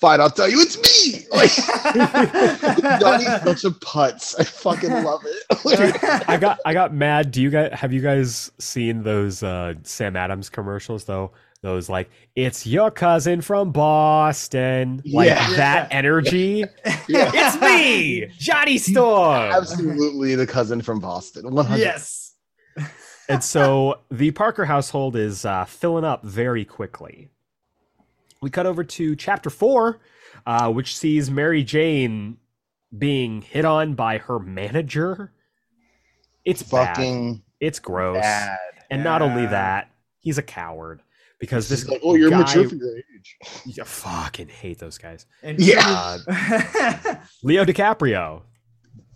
Fine, I'll tell you, it's me. Like Johnny's such a putz. I fucking love it. I got I got mad. Do you guys have you guys seen those uh Sam Adams commercials though? Those like it's your cousin from Boston. Like Yeah. that energy. yeah, it's me, Johnny Storm. absolutely the cousin from Boston. 100. yes. and so the Parker household is uh, filling up very quickly. We cut over to chapter four, uh, which sees Mary Jane being hit on by her manager. It's bad. Fucking It's gross. bad. And not only that, he's a coward because this This is like, oh, you're guy, mature for your age. Yeah, fucking hate those guys. And Yeah. Uh, Leo DiCaprio,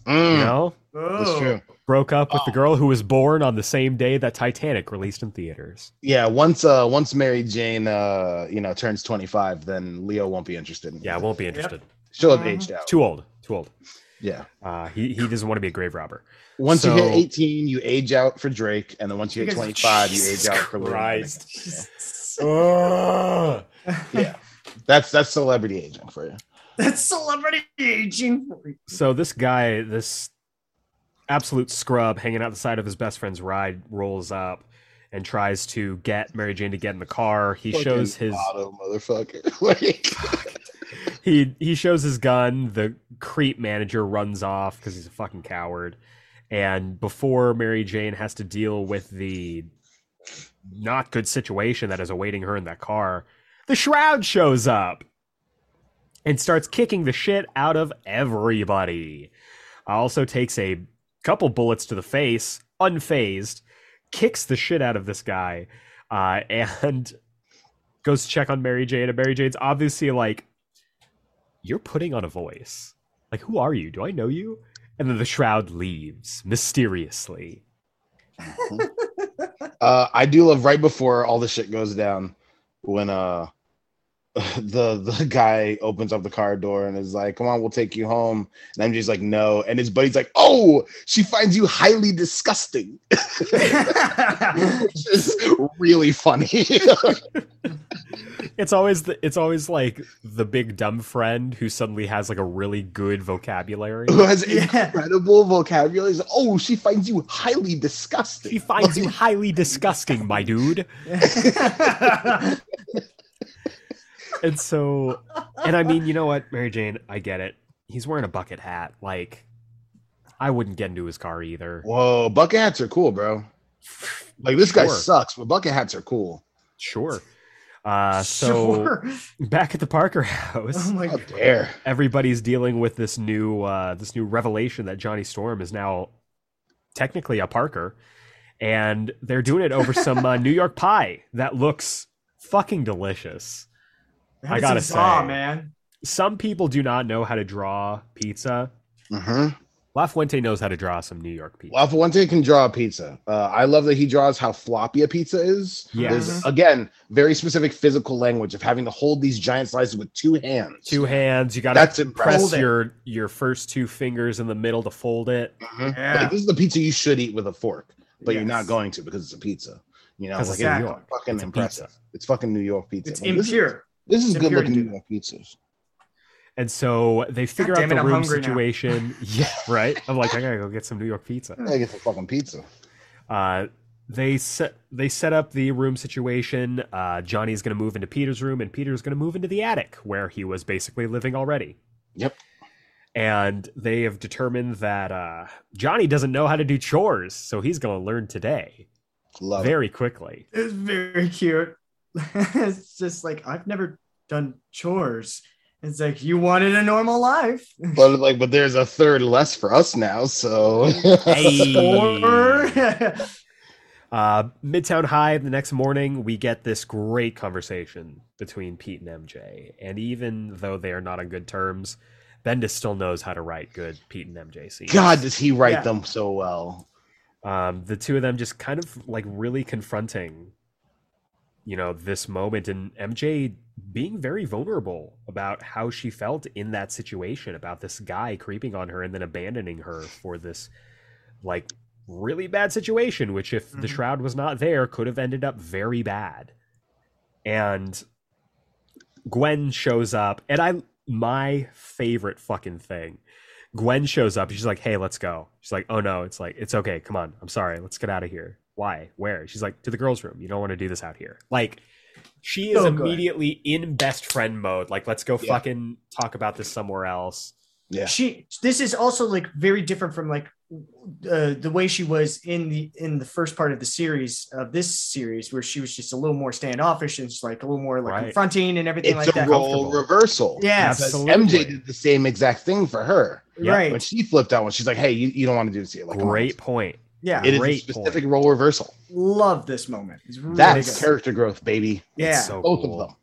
you Mm, know, that's oh. true. broke up with the Oh. girl who was born on the same day that Titanic released in theaters. Yeah, once uh once Mary Jane uh you know turns 25, then Leo won't be interested in Yeah, won't be interested. She'll have Mhm. aged out. Too old. Too old. Yeah. Uh, he he doesn't want to be a grave robber. Once you hit 18, you age out for Drake, and then once you hit You guys- 25, you age out for Leo. Christ. Ugh. Yeah. That's that's celebrity aging for you. That's celebrity aging. So this guy, this absolute scrub, hanging out the side of his best friend's ride, rolls up and tries to get Mary Jane to get in the car. He shows his auto motherfucker. like, he he shows his gun. The creep manager runs off because he's a fucking coward. And before Mary Jane has to deal with the not good situation that is awaiting her in that car, the shroud shows up and starts kicking the shit out of everybody. Also takes a couple bullets to the face, unfazed, kicks the shit out of this guy, uh, and goes to check on Mary Jane. And Mary Jane's obviously like, You're putting on a voice. Like, who are you? Do I know you? And then the shroud leaves mysteriously. uh, I do love right before all the shit goes down when uh the the guy opens up the car door and is like, "Come on, we'll take you home." And MJ's like, "No," and his buddy's like, "Oh, she finds you highly disgusting," which is really funny. It's always the, it's always like the big dumb friend who suddenly has like a really good vocabulary. Who has Yeah. incredible vocabulary? Like, oh, she finds you highly disgusting. She finds you highly disgusting, my dude. And so, and I mean, you know what, Mary Jane, I get it. He's wearing a bucket hat. Like, I wouldn't get into his car either. Whoa, bucket hats are cool, bro. Like this guy sucks, but bucket hats are cool. Sure. Uh, so Sure. back at the Parker house, Oh my god. dare? everybody's dealing with this new uh, this new revelation that Johnny Storm is now technically a Parker, and they're doing it over some uh, New York pie that looks fucking delicious. I gotta a saw, say. man. Some people do not know how to draw pizza. Mm-hmm. La Fuente knows how to draw some New York pizza. La Fuente can draw a pizza. Uh, I love that he draws how floppy a pizza is. Yes. There's again very specific physical language of having to hold these giant slices with two hands. Two hands. You got to press your your first two fingers in the middle to fold it. Mhm. Yeah. Like, this is the pizza you should eat with a fork, but you're not going to because it's a pizza. You know, 'Cause like it's it's New Exactly. York. fucking It's impressive. pizza. It's fucking New York pizza. It's Like, this is- impure. This is, good impure looking do New. York pizzas. And so they figure out it, the I'm room situation. Yeah, right. I'm like, I gotta go get some New York pizza. I get some fucking pizza. Uh, they set they set up the room situation. Uh, Johnny's gonna move into Peter's room, and Peter's gonna move into the attic where he was basically living already. Yep. And they have determined that uh, Johnny doesn't know how to do chores, so he's gonna learn today Love it. very quickly. It's very cute. it's just like I've never done chores. It's like you wanted a normal life. But like, but there's a third less for us now. So Hey. Uh, Midtown High the next morning, we get this great conversation between Pete and MJ. And even though they are not on good terms, Bendis still knows how to write good Pete and MJ scenes. God, does he write Yeah. them so well? um, the two of them just kind of like really confronting you know this moment and mj being very vulnerable about how she felt in that situation about this guy creeping on her and then abandoning her for this like really bad situation which if the Mhm. shroud was not there could have ended up very bad and gwen shows up and i my favorite fucking thing Gwen shows up. She's like, "Hey, let's go." She's like, "Oh no, it's like it's okay. Come on. I'm sorry. Let's get out of here." Why? Where? She's like, "To the girls' room. You don't want to do this out here." Like, she is So immediately in best friend mode. Like, let's go Yeah. fucking talk about this somewhere else. Yeah. she this is also like very different from like uh, the way she was in the in the first part of the series of this series where she was just a little more standoffish and just like a little more like Right. confronting and everything It's like a that role reversal. Yeah, Because Absolutely. MJ did the same exact thing for her. Yeah, right When she flipped out, when she's like, "Hey, you, you don't want to do this here." Like. Great point. Yeah It is a Great specific point. role reversal. love this moment it's really That's good. character growth, baby. yeah It's so Both cool. of them.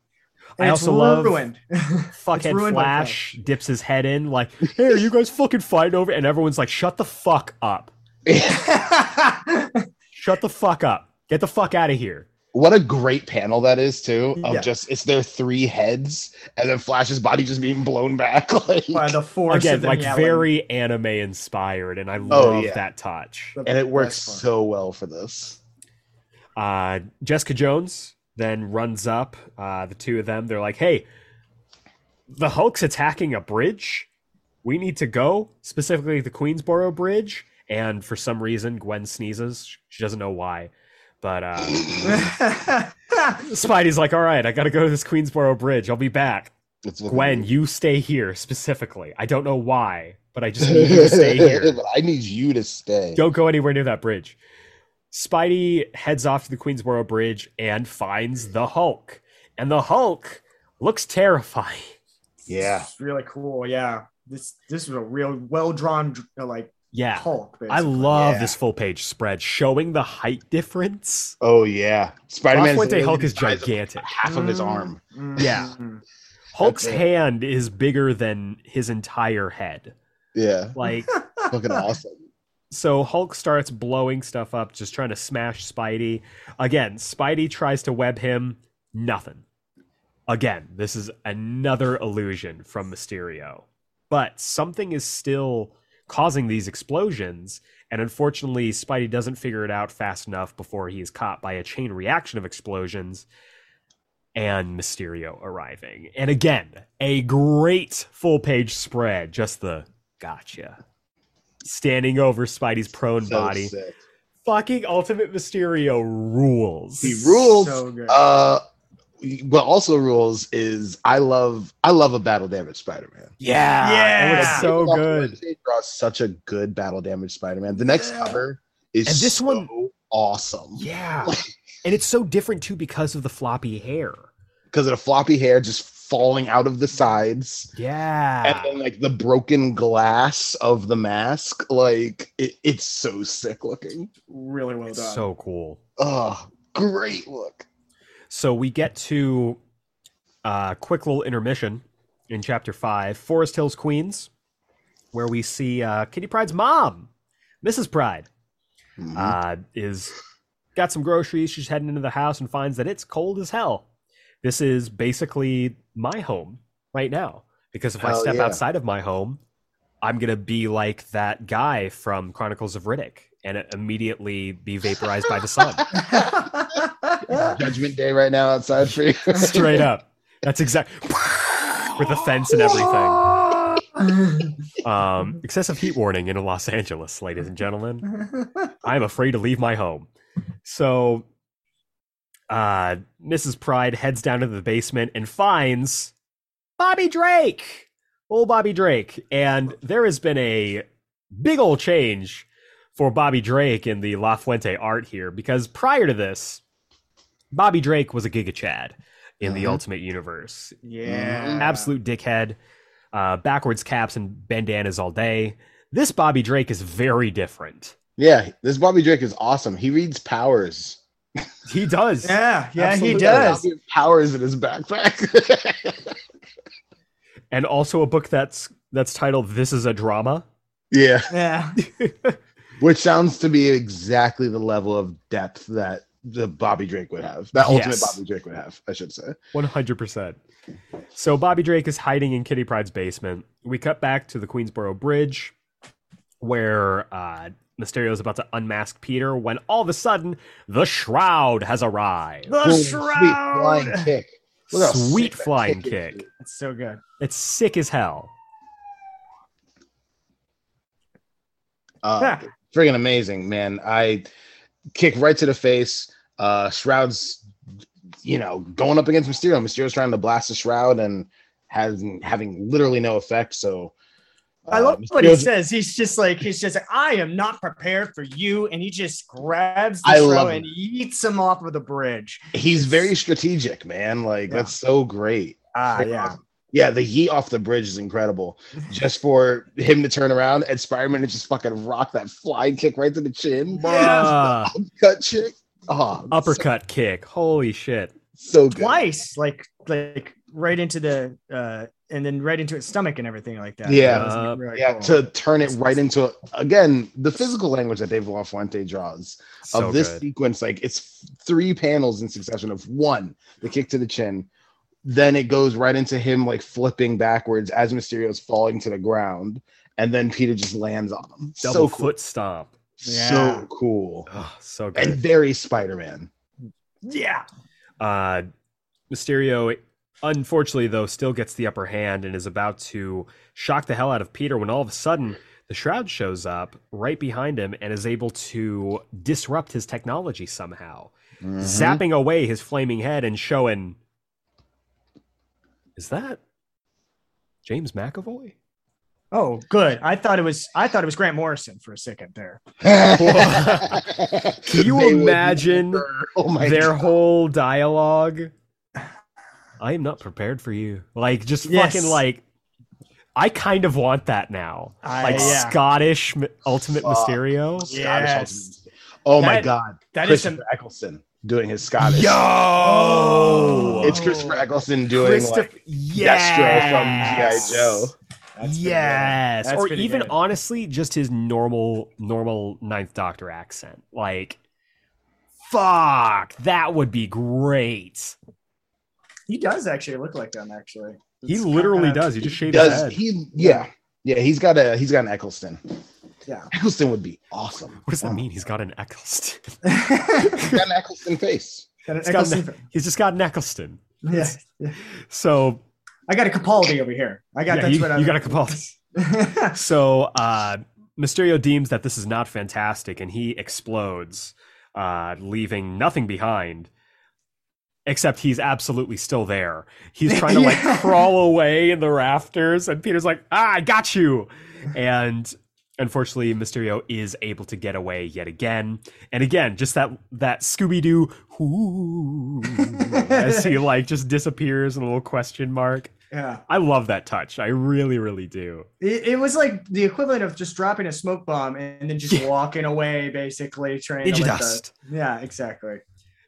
And I it's also love ruined fuckhead ruined Flash dips his head in like, "Hey, are you guys fucking fighting over?" And everyone's like, "Shut the fuck up! Shut the fuck up! Get the fuck out of here!" What a great panel that is too. Of Yeah. just it's their three heads, and then Flash's body just being blown back. Like, by the force Again, of like yelling. very anime inspired, and I Oh, love yeah. that touch. The and it works part. so well for this. Uh, Jessica Jones then runs up. Uh, the two of them, they're like, "Hey, the Hulk's attacking a bridge. We need to go, specifically the Queensboro Bridge." And for some reason, Gwen sneezes. She doesn't know why, but uh, Spidey's like, "All right, I got to go to this Queensboro Bridge. I'll be back." It's Gwen, you stay here specifically. I don't know why, but I just need you to stay here. I need you to stay. Don't go anywhere near that bridge. Spidey heads off to the Queensboro Bridge and finds the Hulk. And the Hulk looks terrifying. Yeah. It's really cool yeah this this was a real well drawn like Yeah. Hulk I love Yeah. this full page spread showing the height difference. Oh yeah. Spider Man. Fuente Hulk is gigantic. Half of his Mm. arm. Mm. Yeah. Hulk's hand is bigger than his entire head. Yeah. Like Fucking awesome. So Hulk starts blowing stuff up, just trying to smash Spidey. Again, Spidey tries to web him. Nothing. Again, this is another illusion from Mysterio. But something is still causing these explosions, and unfortunately, Spidey doesn't figure it out fast enough before he is caught by a chain reaction of explosions and Mysterio arriving. And again, a great full page spread. Just the gotcha. Standing over Spidey's prone So body. sick. Fucking Ultimate Mysterio rules. He rules. so good Uh, what also rules is I love I love a battle damage Spider Man. Yeah. Yeah. It was so good. They draw such a good battle damage Spider Man. The next Yeah. cover is And this so one- awesome Yeah. And it's so different too because of the floppy hair. because of the floppy hair just falling out of the sides. Yeah. and then like the broken glass of the mask like it, it's so sick looking really well It's done so cool. oh great look So we get to a quick little intermission in chapter five, Forest Hills Queens, where we see uh, Kitty Pryde's mom, Mrs. Pryde, Mhm. uh, is got some groceries. She's heading into the house and finds that it's cold as hell. This is basically my home right now because if I step yeah. outside of my home, I'm gonna be like that guy from Chronicles of Riddick and immediately be vaporized by the sun. judgment day right now outside for you Straight up. That's exact with the fence and everything. Um, excessive heat warning in Los Angeles, ladies and gentlemen. I'm afraid to leave my home. So, uh, Mrs. Pryde heads down to the basement and finds Bobby Drake, old Bobby Drake, and there has been a big old change for Bobby Drake in the La Fuente art here because prior to this, Bobby Drake was a Giga Chad in the Mhm. Ultimate Universe yeah absolute dickhead, uh, backwards caps and bandanas all day. This Bobby Drake is very different. Yeah, this Bobby Drake is awesome. He reads powers. He does. Yeah, yeah, Absolutely. he does. Powers in his backpack. And also a book that's that's titled "This Is a Drama." yeah, Yeah. which sounds to be exactly the level of depth that the Bobby Drake would have. That ultimate Yes. Bobby Drake would have, I should say. One hundred percent. So Bobby Drake is hiding in Kitty Pryde's basement. We cut back to the Queensboro Bridge, where uh, Mysterio is about to unmask Peter. When all of a sudden, the Shroud has arrived. The Boom, Sweet flying kick. Look Sweet flying is, kick. It's so good. It's sick as hell. Uh, Yeah. friggin' amazing, man. I kick right to the face. Uh, Shroud's, you know, going up against Mysterio. Mysterio's trying to blast the Shroud and has having literally no effect. So I uh, love what he says. He's just like he's just like I am not prepared for you, and he just grabs the I shroud and eats him off of the bridge. He's very strategic, man. Like Yeah. that's so great. Ah, yeah. awesome. Yeah, the yeet off the bridge is incredible. Just for him to turn around and Spider-Man to just fucking rock that flying kick right to the chin. Bruh. Cut chick. Oh, Uppercut kick. Holy shit. so good. Twice, like like right into the uh, and then right into his stomach and everything like that. Yeah. Uh, really Yeah, cool. to turn it right into again the physical language that Dave LaFuente draws So of this good. sequence. Like it's three panels in succession of one, the kick to the chin, then it goes right into him like flipping backwards as Mysterio's falling to the ground, and then Peter just lands on him. Double so cool. foot stomp. Yeah. so cool, Oh, so and very Spider-Man. yeah. Uh, Mysterio, unfortunately, though, still gets the upper hand and is about to shock the hell out of Peter when all of a sudden the Shroud shows up right behind him and is able to disrupt his technology somehow, Mhm. zapping away his flaming head and showing. Is that James McAvoy? Oh, good. I thought it was I thought it was Grant Morrison for a second there. Can you They imagine Oh my Their God. whole dialogue. I am not prepared for you. Like just Yes. fucking like. I kind of want that now. I- like yeah. Scottish Ultimate Fuck. Mysterio. Scottish Yes. Ultimate. Oh my god. That is Christopher some Eccleston doing his Scottish. Yo, Oh. It's Christopher Eccleston doing Christopher- like Destro from yes. G.I. Joe. That's yes, or even good. honestly, just his normal, normal Ninth Doctor accent. Like, fuck, that would be great. He does actually look like them. Actually, He literally kinda- does. He just shaved his head. he yeah. Yeah, he's got a he's got an Eccleston. Yeah. Eccleston would be awesome. What does that Oh. mean? He's got an Eccleston. He's got an Eccleston face. Got an He's got Eccleston- He's just got an Eccleston. yeah, yeah. So I got a Capaldi over here. I got yeah, that's you, what I you got a Capaldi. So uh, Mysterio deems that this is not fantastic, and he explodes, uh, leaving nothing behind. Except he's absolutely still there. He's trying to like crawl away in the rafters, and Peter's like, "Ah, I got you!" And unfortunately, Mysterio is able to get away yet again, and again, just that that Scooby Doo as he like just disappears in a little question mark. Yeah. I love that touch. I really, really do. It, it was like the equivalent of just dropping a smoke bomb and then just walking away, basically trying to Ninja let the- yeah, exactly.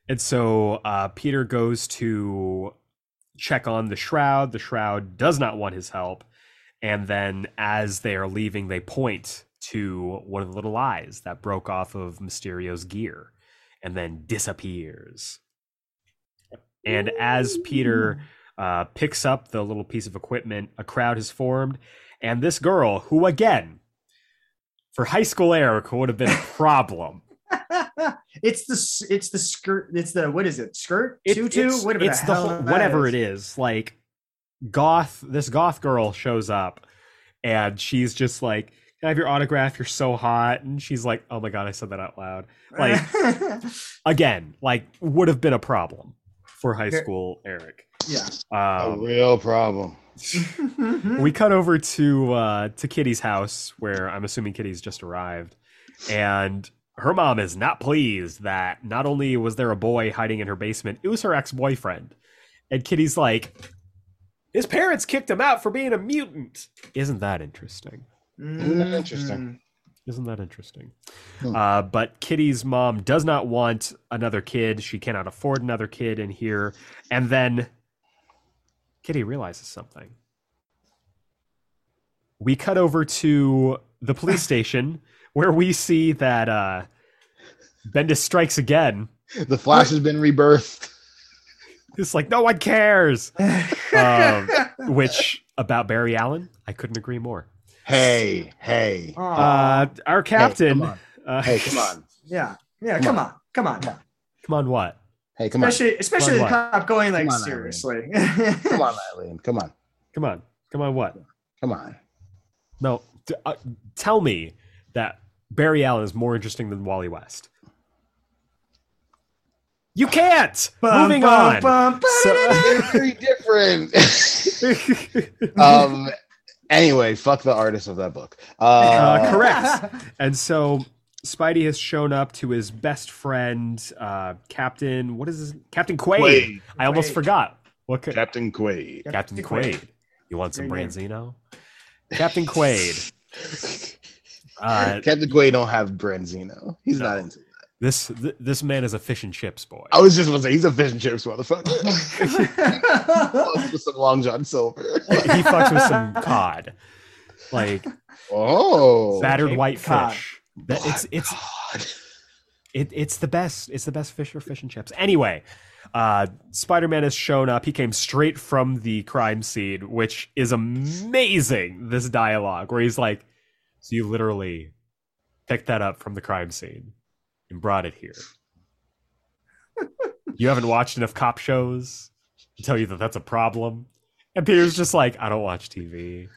And so uh, Peter goes to check on the Shroud. The Shroud does not want his help. And then as they are leaving, they point to one of the little eyes that broke off of Mysterio's gear and then disappears. And as Peter uh, picks up the little piece of equipment, a crowd has formed. And this girl, who again, for high school Eric, would have been a problem. it's the it's the skirt. It's the what is it? Skirt It- tutu. it's, whatever it's the, the whole, whatever is. it is like goth this goth girl shows up and she's just like can i have your autograph you're so hot and she's like oh my god i said that out loud like again like would have been a problem for high school eric yeah. A um, real problem. we cut over to uh to kitty's house where i'm assuming kitty's just arrived and her mom is not pleased that not only was there a boy hiding in her basement it was her ex-boyfriend and kitty's like his parents kicked him out for being a mutant isn't that interesting Isn't that interesting? Isn't that interesting? Hmm. Uh, but Kitty's mom does not want another kid. She cannot afford another kid in here. And then Kitty realizes something. We cut over to the police station where we see that uh, Bendis strikes again. The Flash has been rebirthed. It's like no one cares. Um, which about Barry Allen, I couldn't agree more. Hey, hey, Uh, our captain. come on. uh, hey, come on. yeah, yeah. come Come on. on, come on. Come on, what? Hey, come on. Especially, especially the What? cop going like Come on, seriously. Come on, Eileen. Come on. Come on. Come on, what? Come on. No, t- uh, tell me that Barry Allen is more interesting than Wally West. You can't. Bum, Moving bum, on. bum, So- They're very different. um. Anyway, fuck the artist of that book. Uh, Uh, correct. and so Spidey has shown up to his best friend, uh, Captain. What is his Captain Quaid? Quaid. I almost Quaid. forgot. What could, Captain Quaid. Captain Captain Quaid? Quaid. You want some Great Branzino? Captain Quaid. Uh, Captain Quaid don't have Branzino. He's No. not into. That. This th- this man is a fish and chips boy. I was just gonna say he's a fish and chips motherfucker. With some Long John Silver. he fucks with some cod, like Oh, battered Cape white cod. fish. That it's it's God. it, it's the best. It's the best fish or fish and chips. Anyway, uh, Spider Man has shown up. He came straight from the crime scene, which is amazing. This dialogue where he's like, "So you literally picked that up from the crime scene and brought it here. you haven't watched enough cop shows to tell you that that's a problem." And Peter's just like, "I don't watch TV."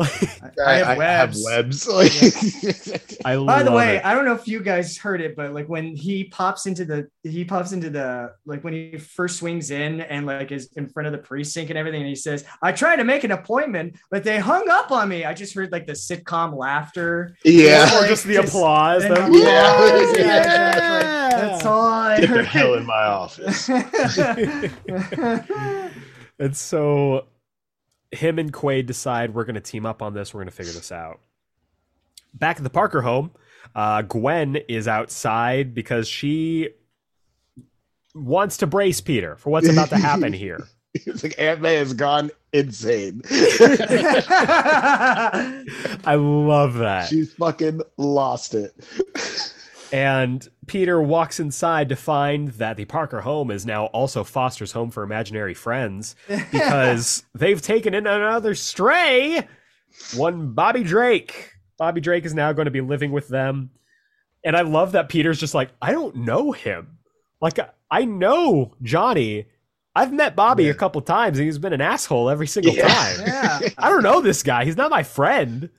I have webs. webs. Like, I By the way, it. I don't know if you guys heard it, but like when he pops into the he pops into the like when he first swings in and like is in front of the precinct and everything, and he says, "I tried to make an appointment, but they hung up on me." I just heard like the sitcom laughter. yeah. or like, just the just- applause. and the- applause. Yeah. Yeah, exactly. That's all I Get the heard. hell in my office. And so him and Quaid decide we're going to team up on this. We're going to figure this out. Back at the Parker home, uh, Gwen is outside because she wants to brace Peter for what's about to happen here. It's like Aunt May has gone insane. I love that. She's fucking lost it. And Peter walks inside to find that the Parker home is now also Foster's home for imaginary friends because they've taken in another stray, one Bobby Drake. Bobby Drake is now going to be living with them. And I love that Peter's just like, I don't know him. Like, I know Johnny. I've met Bobby Yeah. a couple times and he's been an asshole every single Yeah. time. yeah. I don't know this guy. He's not my friend.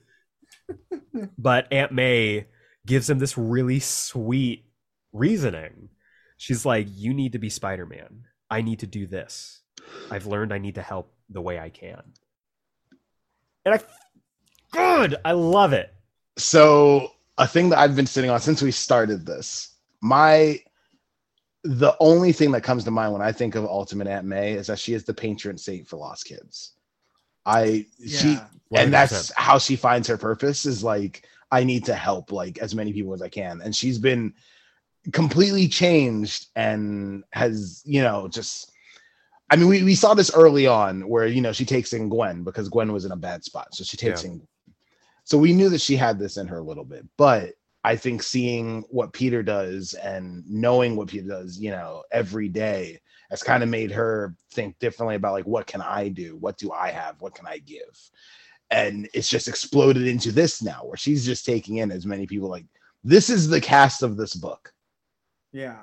but Aunt May gives him this really sweet reasoning. She's like, You need to be Spider Man. I need to do this. I've learned I need to help the way I can. And I, good. I love it. So a thing that I've been sitting on since we started this, my the only thing that comes to mind when I think of Ultimate Aunt May is that she is the patron saint for lost kids. I she Yeah. and 100%. that's how she finds her purpose is like I need to help like as many people as I can. And she's been completely changed and has, you know, just I mean, we, we saw this early on where you know she takes in Gwen because Gwen was in a bad spot. So she takes Yeah. in so we knew that she had this in her a little bit, but I think seeing what Peter does and knowing what Peter does, you know, every day has kind of made her think differently about like what can I do? What do I have? What can I give? And it's just exploded into this now where she's just taking in as many people like this is the cast of this book. Yeah.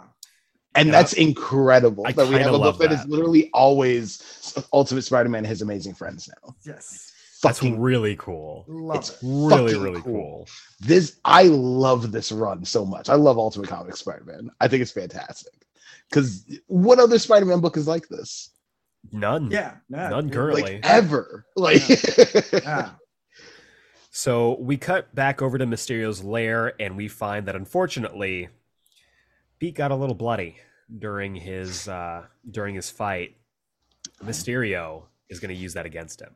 And Yeah. that's incredible I that we have a love book that is literally always Ultimate Spider-Man and his amazing friends now. Yes. That's Fucking really cool. Love It's it. Really, really cool. cool. this I love this run so much. I love Ultimate Comics Spider-Man. I think it's fantastic. Because what other Spider-Man book is like this? None. Yeah. yeah. None currently. Like ever. Like Yeah. So we cut back over to Mysterio's lair and we find that unfortunately Pete got a little bloody during his uh during his fight. Mysterio is going to use that against him.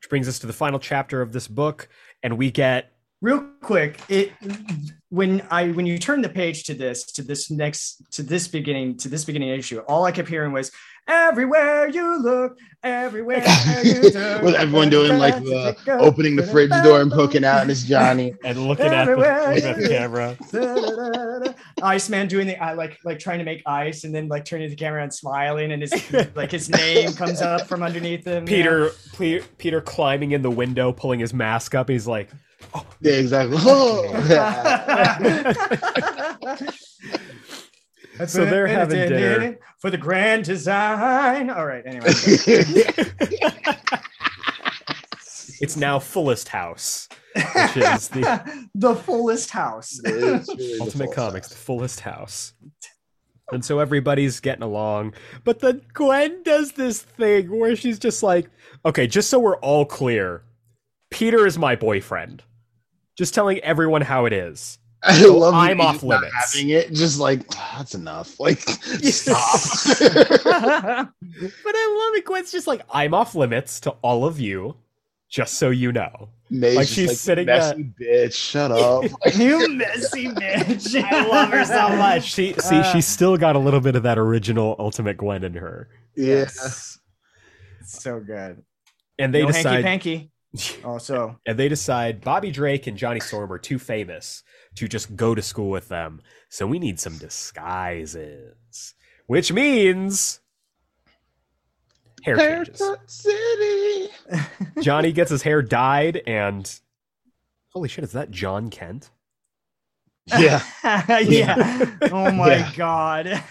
Which brings us to the final chapter of this book and we get real quick it when i when you turn the page to this to this next to this beginning to this beginning issue all i kept hearing was everywhere you look everywhere you turn, With everyone doing like uh, the opening the fridge door and poking out, and it's Johnny. And looking at the, Everywhere looking at the you- camera. Iceman doing the I like like trying to make ice and then like turning to the camera and smiling and his like his name comes up from underneath him. Peter, Ple- Peter climbing in the window, pulling his mask up. He's like, Yeah, exactly. Yeah. So they're having dinner. for the grand design. All right. Anyway, it's now fullest house, which is the the fullest house. It's really the Ultimate full Comics, the fullest house. And so everybody's getting along. But then Gwen does this thing where she's just like, okay, just so we're all clear, Peter is my boyfriend. Just telling everyone how it is. I So love I'm off limits. Having it, just like "Ah, that's enough. Like stop. But I love it. Gwen's just like, I'm off limits to all of you, just so you know. May's Like, just she's sitting there. messy bitch. Shut up. Like, you messy bitch. I love her so much. She see, Uh, she's still got a little bit of that original Ultimate Gwen in her. yeah. Yes. So good. And they no decide hanky panky. Also, and they decide Bobby Drake and Johnny Storm are too famous to just go to school with them. So we need some disguises. Which means hair changes. City. Johnny gets his hair dyed and holy shit, is that John Kent? Yeah. yeah. Oh my Yeah. god.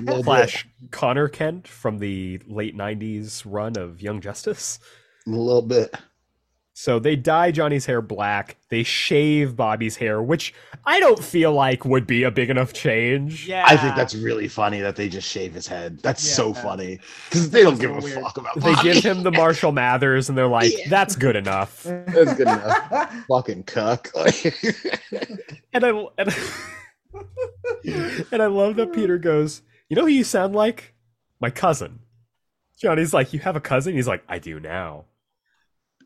Little bit. Connor Kent from the late 90s run of Young Justice. A little bit. So they dye Johnny's hair black. They shave Bobby's hair, which I don't feel like would be a big enough change. yeah. I think that's really funny that they just shave his head. That's so funny because they don't give a weird. fuck about. They give him the Marshall Mathers, and they're like, Yeah. "That's good enough." That's good enough. fucking cuck. And I and, and I love that Peter goes, "You know who you sound like? My cousin." Johnny's like, "You have a cousin?" He's like, "I do now."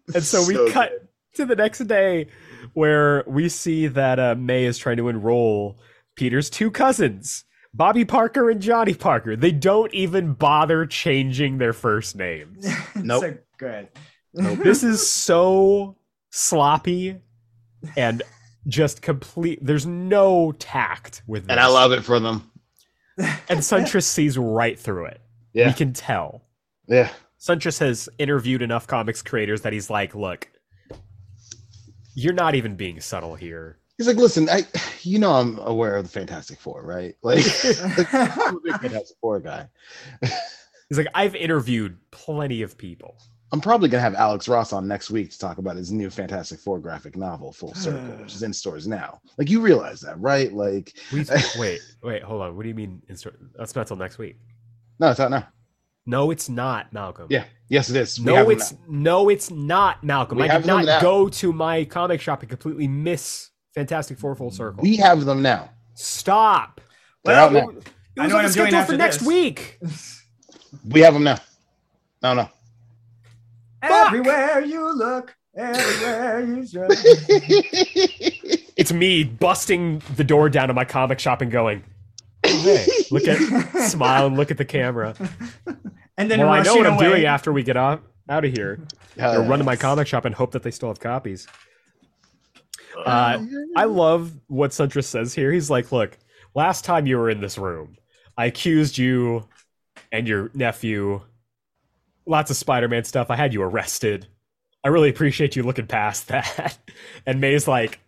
And so we cut good. to the next day where we see that uh, May is trying to enroll Peter's two cousins, Bobby Parker and Johnny Parker. They don't even bother changing their first names. Nope. So good. this is so sloppy and just complete. There's no tact with this. and I love it for them. And Siuntres sees right through it. Yeah. We can tell. Yeah. Siuntres has interviewed enough comics creators that he's like, look, you're not even being subtle here. He's like, listen, I, you know, I'm aware of the Fantastic Four, right? Like, I'm a big Fantastic Four guy. He's like, I've interviewed plenty of people. I'm probably gonna have Alex Ross on next week to talk about his new Fantastic Four graphic novel, Full Circle, which is in stores now. Like, you realize that, right? Like, We, wait, wait, hold on. What do you mean? In store? That's not till next week. no, it's out now. No, it's not, Malcolm. Yeah, yes, it is. We No, it's no, it's not, Malcolm. We I did not go to my comic shop and completely miss Fantastic Four Full Circle. we have them now. Stop. They're Well, out now. It I was know on what the schedule after for next this. week. We have them now. No, no. Everywhere you look, everywhere you turn. It's me busting the door down to my comic shop and going, "Hey, look at smile and look at the camera." and then well, I know what I'm away. doing after we get off out of here. Hell Or yeah. run to my comic shop and hope that they still have copies. Uh, I love what Siuntres says here. He's like, "Look, last time you were in this room, I accused you and your nephew, lots of Spider-Man stuff. I had you arrested. I really appreciate you looking past that." And May's like,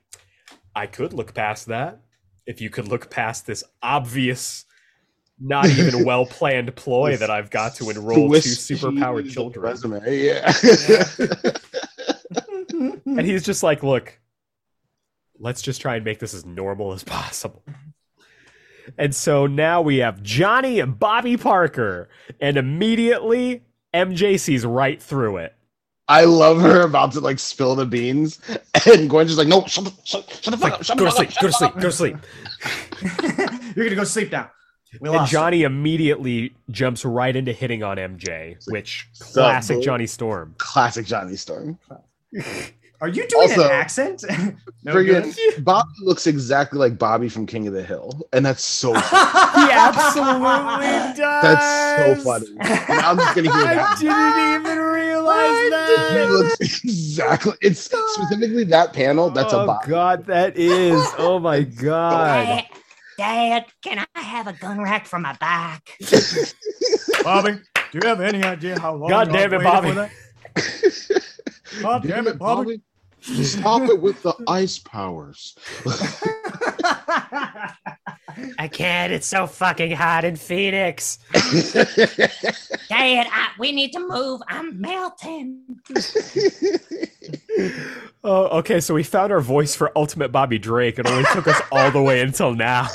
"I could look past that if you could look past this obvious." Not even well planned ploy This that I've got to enroll two superpowered children. Resume, yeah. And he's just like, look, let's just try and make this as normal as possible. And so now we have Johnny and Bobby Parker, and immediately MJ sees right through it. I love her about to like spill the beans, and Gwen's just like, "No, shut the, shut, shut the fuck like, up, shut go the to sleep, up, go to shut the sleep, go to sleep. You're gonna go sleep now. We And lost. Johnny immediately jumps right into hitting on MJ, which classic? Johnny Storm. Classic Johnny Storm. Are you doing Also- an accent? no good. Friggin' Bobby looks exactly like Bobby from King of the Hill, and that's so funny. He absolutely does. that's so funny. And I'm just gonna hear I that. didn't even realize He that. looks exactly. It's specifically that panel. That's oh a Bobby. god, that is. Oh my god. Dad, Dad, can I have a gun rack for my back? Bobby, do you have any idea how long? God I've damn it, waited Bobby. For that? Damn it, Bobby. Stop it with the ice powers. I can't. It's so fucking hot in Phoenix. Dad, I, we need to move. I'm melting. Oh, okay. So we found our voice for Ultimate Bobby Drake. It only took us all the way until now.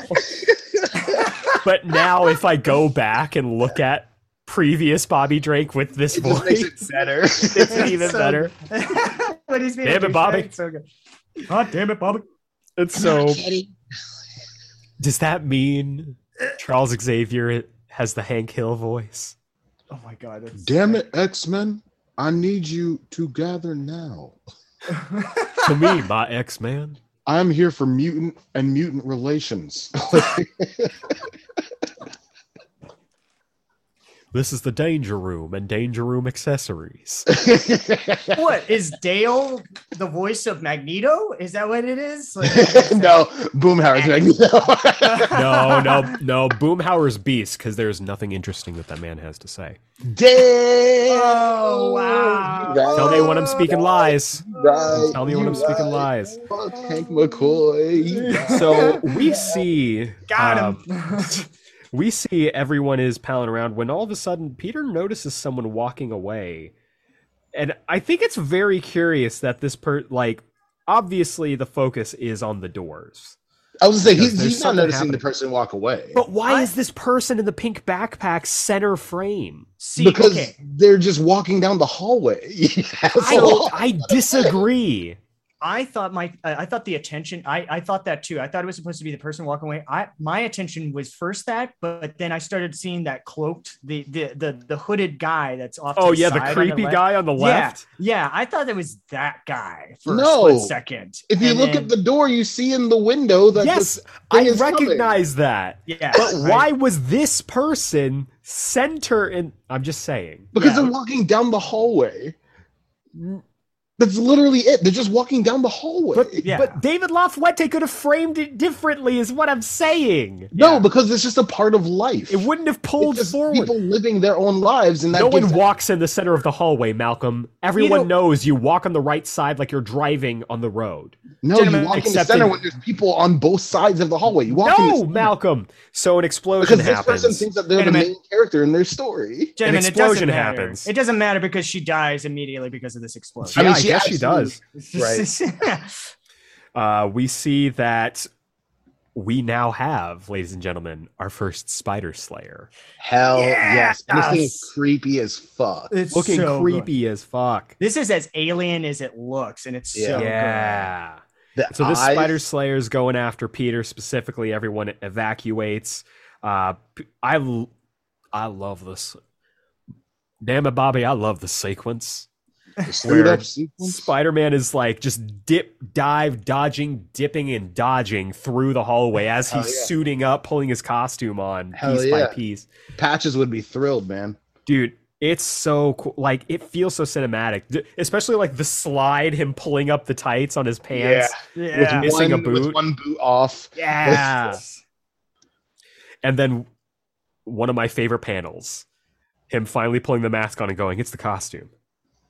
but now, if I go back and look at previous Bobby Drake with this It just voice, makes it better. it's even So- better. when he's being Damn it, Bobby. it's so good. God damn it, Bobby. It's so. Does that mean Charles Xavier has the Hank Hill voice? Oh my god. That's Damn it, X Men! I need you to gather now. To me, my X Man. I'm here for mutant and mutant relations. This is the Danger Room and Danger Room accessories. what is Dale the voice of Magneto? Is that what it is? Like, no, Boomhauer's Magneto. No, no, no. Boomhauer's Beast, because there's nothing interesting that that man has to say. Damn! Oh, wow. Right, Tell me when I'm speaking lies. right, Tell me when I'm speaking lies. Fuck Hank McCoy. So we see, got um, him. We see everyone is palling around when all of a sudden Peter notices someone walking away, and I think it's very curious that this per like obviously the focus is on the doors. I was gonna say he's, he's not noticing happening. the person walk away But why I- is this person in the pink backpack center frame? See, because okay. they're just walking down the hallway. I, I disagree. I thought my I I thought the attention I I thought that too. I thought it was supposed to be the person walking away. I my attention was first that, but then I started seeing that cloaked the the the, the hooded guy that's off. Oh the yeah, the side on creepy left. guy on the left. Yeah, I thought it was that guy for No. a split second. if you And look then- at the door, you see in the window that Yes, this thing I is coming. recognize that. yeah, But I- why was this person center in I'm just saying. because Yeah. they're walking down the hallway. That's literally it. They're just walking down the hallway. But Yeah. but David LaFuente could have framed it differently is what I'm saying. no, Yeah. because it's just a part of life. It wouldn't have pulled it's just forward. people living their own lives, and that no gives one walks in the center of the hallway, Malcolm. Everyone know- knows you walk on the right side like you're driving on the road. no. Gentlemen, you walk in the center in- when there's people on both sides of the hallway. You walk in the No, Malcolm. So an explosion because this happens. person thinks that they're Wait the main character in their story. Gentlemen, it explosion doesn't matter. happens. It doesn't matter because she dies immediately because of this explosion. yeah, I I, mean, she guess she does. Right. Uh, we see that we now have, ladies and gentlemen, our first Spider Slayer. Hell yes, and this thing is creepy as fuck. It's Looking so good. creepy as fuck. This is as alien as it looks, and it's Yeah. so good. yeah. The So this eyes- Spider Slayer is going after Peter specifically. Everyone evacuates. Uh, P- I l- I love this. Damn it, Bobby! I love the sequence. The straight where. Spider Man is like just dip, dive, dodging, dipping, and dodging through the hallway as he's yeah. suiting up, pulling his costume on Hell piece yeah. by piece. Patches would be thrilled, man. Dude, it's so cool. Like it feels so cinematic, D- especially like the slide, him pulling up the tights on his pants. Yeah. Missing a one, with boot. one boot off. Yeah. And then one of my favorite panels, him finally pulling the mask on and going, "It's the costume.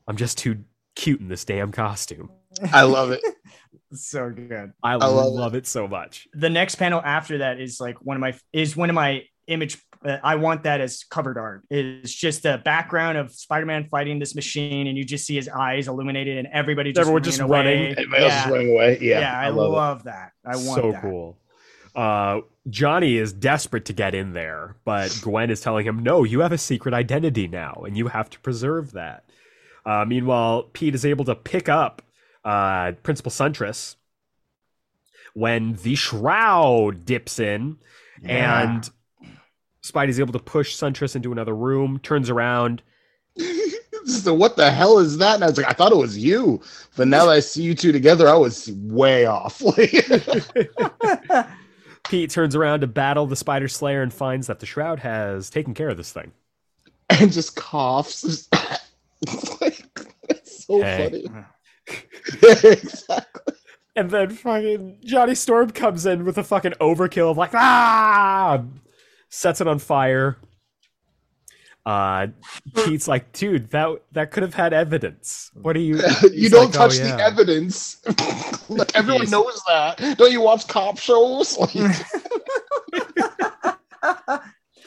I'm just too cute in this damn costume. I love it. so good. I, love love, it. it. so much." The next panel after that is like one of my is one of my image. Uh, I want that as covered art. It's just the background of Spider-Man fighting this machine, and you just see his eyes illuminated, and everybody just Everyone running just away. running. Everybody else is running away. Yeah, Yeah, I, love, love, that. I want so that. cool. Uh, Johnny is desperate to get in there, but Gwen is telling him, "No, you have a secret identity now, and you have to preserve that." Uh, meanwhile, Pete is able to pick up uh, Principal Siuntres when the shroud dips in, Yeah. and Spidey's able to push Siuntres into another room. Turns around, so what the hell is that? And I was like, I thought it was you, but now that I see you two together, I was way off. Pete turns around to battle the Spider Slayer and finds that the Shroud has taken care of this thing. and just coughs. It's like, it's so Hey. funny. exactly. And then fucking Johnny Storm comes in with a fucking overkill of like ah, sets it on fire. Uh, Pete's like, dude, that that could have had evidence. What are you? you don't like, "Oh, touch yeah." the evidence. like everyone Yes. knows that. Don't you watch cop shows? Like,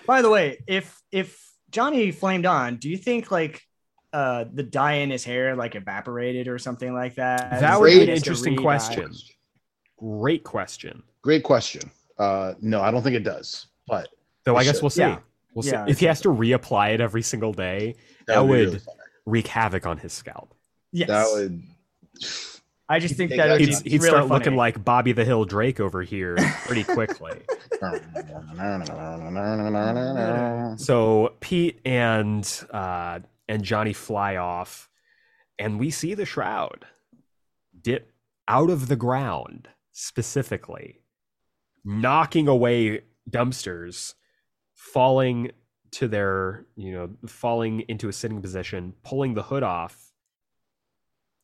By the way, if if Johnny flamed on, do you think like uh the dye in his hair like evaporated or something like that? That would be an interesting re-dye? question. Great question. Great question. Uh, no, I don't think it does. But Though I guess should. we'll see. Yeah. We'll see Yeah, if he has to reapply it every single day. That be would- really fun. Wreak havoc on his scalp. Yes. That would. I just think that that He'd, he'd really start funny. looking like Bobby the Hill Drake over here pretty quickly. So Pete and uh, and Johnny fly off, and we see the shroud dip out of the ground specifically, knocking away dumpsters, falling to their you know falling into a sitting position, pulling the hood off,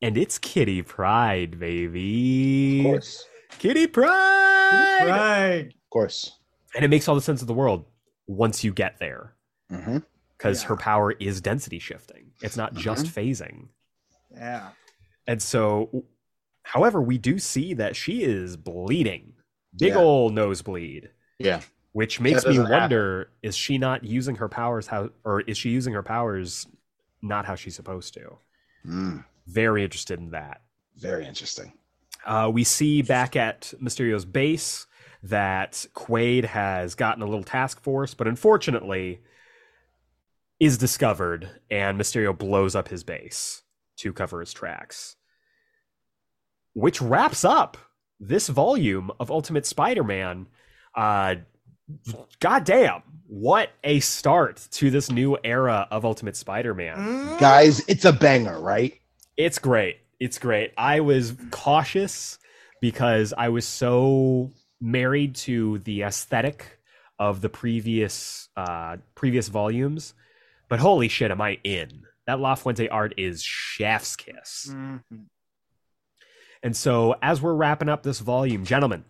and it's Kitty Pryde, baby. Of course. Kitty Pryde. right. Of course. And it makes all the sense of the world once you get there hmm because Yeah. her power is density shifting. It's not just phasing. Yeah. And so, however, we do see that she is bleeding. Big Yeah. ol' nosebleed, Yeah. which makes me doesn't happen. wonder is she not using her powers how, or is she using her powers not how she's supposed to? Mm, Very interested in that. very interesting. Uh, we see back at Mysterio's base that Quaid has gotten a little task force, but unfortunately is discovered, and Mysterio blows up his base to cover his tracks. Which wraps up this volume of Ultimate Spider-Man. Uh, goddamn, what a start to this new era of Ultimate Spider-Man. Guys, it's a banger, right? It's great. It's great. I was cautious because I was so married to the aesthetic of the previous uh previous volumes. But holy shit, am I in. That La Fuente art is chef's kiss. Mhm. And so as we're wrapping up this volume, gentlemen,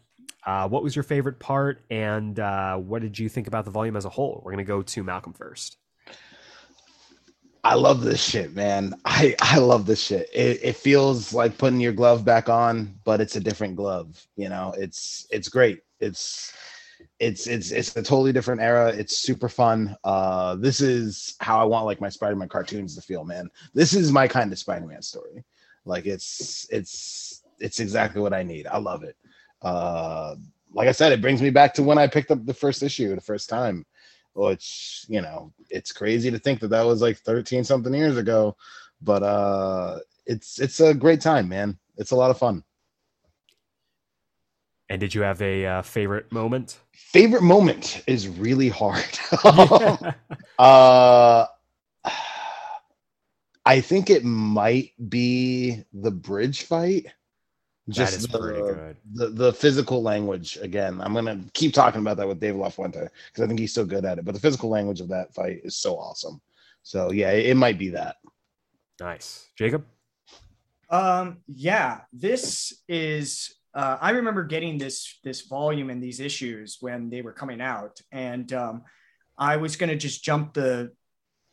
uh, what was your favorite part and uh, what did you think about the volume as a whole? We're gonna go to Malcolm first. I love this shit, man. I I love this shit. It, it feels like putting your glove back on, but it's a different glove. You know, it's it's great. It's it's it's it's a totally different era. It's super fun. Uh, this is how I want like my Spider-Man cartoons to feel, man. This is my kind of Spider-Man story. Like it's it's it's exactly what I need. I love it. Uh, like I said, it brings me back to when I picked up the first issue the first time which you know it's crazy to think that that was like 13 something years ago but uh it's it's a great time man it's a lot of fun And did you have a uh, favorite moment? favorite moment is really hard uh i think it might be the bridge fight that is the, pretty good. the the physical language again i'm gonna keep talking about that with dave lafuente because i think he's so good at it but the physical language of that fight is so awesome so yeah it, it might be that Nice. Jacob? Um, yeah, this is uh, I remember getting this this volume and these issues when they were coming out, and um, I was gonna just jump the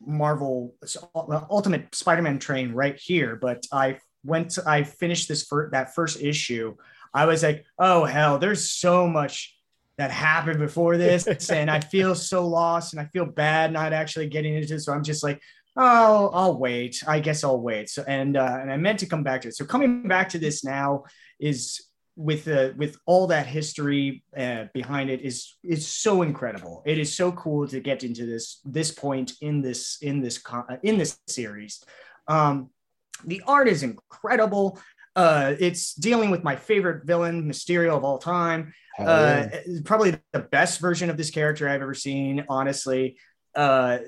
Marvel Ultimate Spider-Man train right here, but I went to, I finished this for that first issue. I was like, oh hell, there's so much that happened before this, and I feel so lost, and I feel bad not actually getting into it. So I'm just like, oh, I'll wait. I guess I'll wait. So and uh, and I meant to come back to it. So coming back to this now is with the with all that history uh, behind it is is so incredible. It is so cool to get into this this point in this in this con- uh, in this series. Um, the art is incredible. Uh, it's dealing with my favorite villain, Mysterio of all time uh, probably the best version of this character I've ever seen, honestly. uh,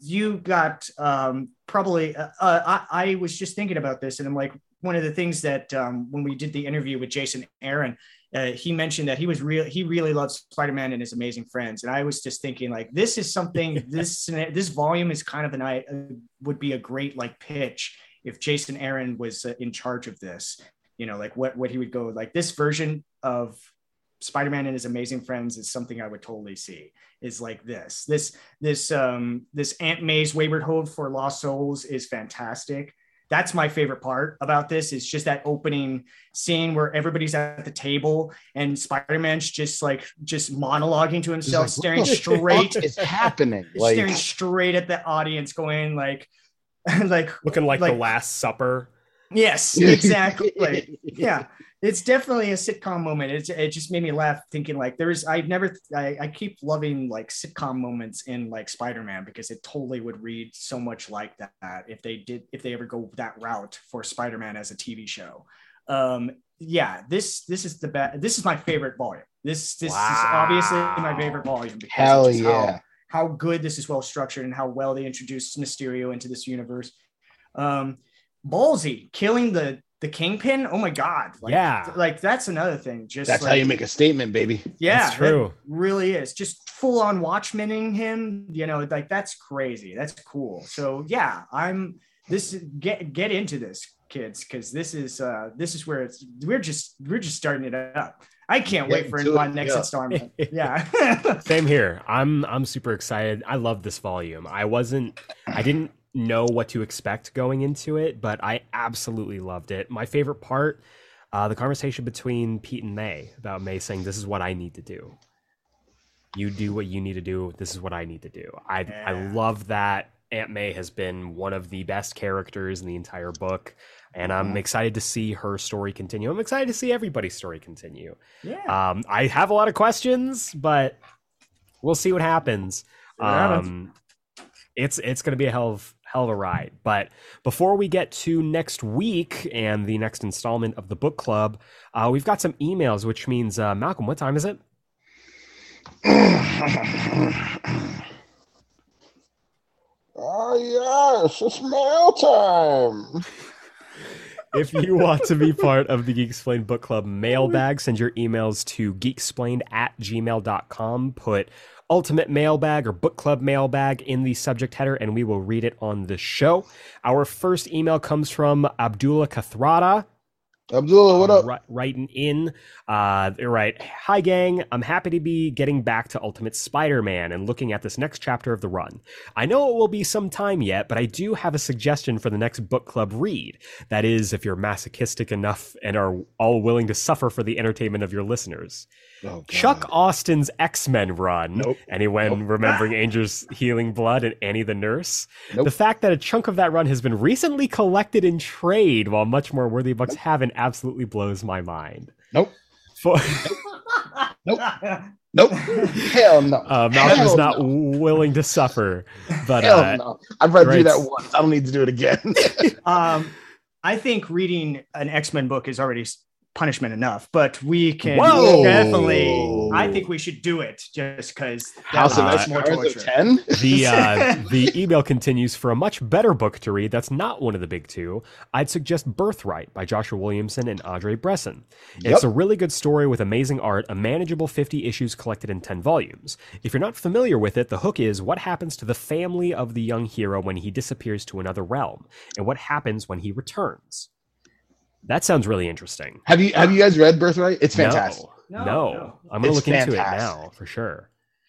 you got um, probably. Uh, uh, I, I was just thinking about this, and I'm like, one of the things that um, when we did the interview with Jason Aaron, uh, he mentioned that he was real. He really loves Spider-Man and his amazing friends, and I was just thinking like, this is something. this this volume is kind of an I uh, would be a great like pitch if Jason Aaron was uh, in charge of this. You know, like what what he would go like this version of Spider-Man and his amazing friends is something I would totally see. Is like this. This this um this Aunt May's Wayward Hope for Lost Souls is fantastic. That's my favorite part about this is just that opening scene where everybody's at the table and Spider-Man's just like just monologuing to himself, like, staring what straight fuck is happening? Like, staring straight at the audience, going like like Looking like, Like- the Last Supper. yes, exactly. yeah it's definitely a sitcom moment it's, it just made me laugh thinking like there's i've never I, I keep loving like sitcom moments in like spider-man because it totally would read so much like that if they did if they ever go that route for spider-man as a tv show um yeah this this is the best this is my favorite volume this this is obviously my favorite volume because hell just how- yeah. how good this is well structured and how well they introduced Mysterio into this universe. Um, ballsy killing the the kingpin. Oh my god! Like, Yeah. like that's another thing. Just That's like, how you make a statement, baby. yeah, That's true. really is just full on Watchmening him. You know, like that's crazy. That's cool. So yeah, I'm this get get into this, kids, because this is uh this is where it's we're just we're just starting it up. I can't Get wait for into my it, next yeah. installment. Yeah. Same here. I'm I'm super excited. I love this volume. I wasn't I didn't know what to expect going into it, but I absolutely loved it. My favorite part, uh, the conversation between Pete and May about May saying, "This is what I need to do. You do what you need to do. This is what I need to do." I I love that Aunt May has been one of the best characters in the entire book, and I'm Mhm. excited to see her story continue. I'm excited to see everybody's story continue. yeah. Um, I have a lot of questions, but we'll see what happens. See what happens. Um, it's it's going to be a hell of hell of a ride. But before we get to next week and the next installment of the book club, uh, we've got some emails, which means uh, Malcolm, what time is it? oh yes, it's mail time. if you want to be part of the Geek Explained Book Club mailbag, send your emails to geeksplained at gmail.com. Put ultimate mailbag or book club mailbag in the subject header, and we will read it on the show. Our first email comes from Abdullah Kathrada. Abdullah, what up? Ri- writing in. Uh, right. Hi, gang. I'm happy to be getting back to Ultimate Spider Man and looking at this next chapter of the run. I know it will be some time yet, but I do have a suggestion for the next book club read. That is, if you're masochistic enough and are all willing to suffer for the entertainment of your listeners. Oh, Chuck Austin's X Men run. Nope. Anyone Nope. remembering Angel's Healing Blood and Annie the Nurse? Nope. The fact that a chunk of that run has been recently collected in trade, while much more worthy books haven't, absolutely blows my mind. Nope. For, Nope. Nope. Hell no. uh, Malcolm's Hell not no. willing to suffer, but Hell uh, no. I've read through right. that once. I don't need to do it again. um, I think reading an X Men book is already s- punishment enough, but we can Whoa. definitely. I think we should do it just because House of Uh, X more torture. of Ten. the uh, the email continues for a much better book to read that's not one of the big two i'd suggest birthright by joshua williamson and Andrei Bressan it's Yep. a really good story with amazing art a manageable 50 issues collected in 10 volumes if you're not familiar with it the hook is what happens to the family of the young hero when he disappears to another realm and what happens when he returns that sounds really interesting Have you Have you guys read Birthright? It's fantastic. no, No, no. i'm gonna It's look into it now for sure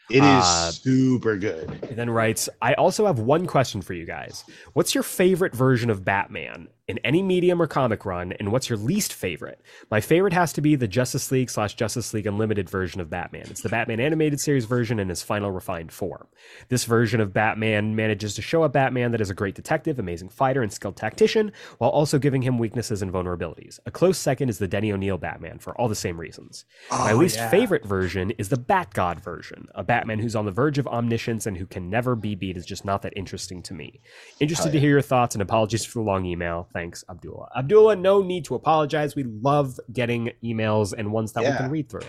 It is Uh, super good. He then writes, I also have one question for you guys. What's your favorite version of Batman in any medium or comic run, and what's your least favorite? My favorite has to be the Justice League slash Justice League Unlimited version of Batman. It's the Batman animated series version in his final refined form. This version of Batman manages to show a Batman that is a great detective, amazing fighter, and skilled tactician, while also giving him weaknesses and vulnerabilities. A close second is the Denny O'Neil Batman for all the same reasons. My Oh, least yeah. favorite version is the Bat God version. A Batman who's on the verge of omniscience and who can never be beat is just not that interesting to me. Interested Oh, to hear your thoughts and apologies for the long email. Thanks, Abdullah. Abdullah, no need to apologize. We love getting emails and ones that we can read through.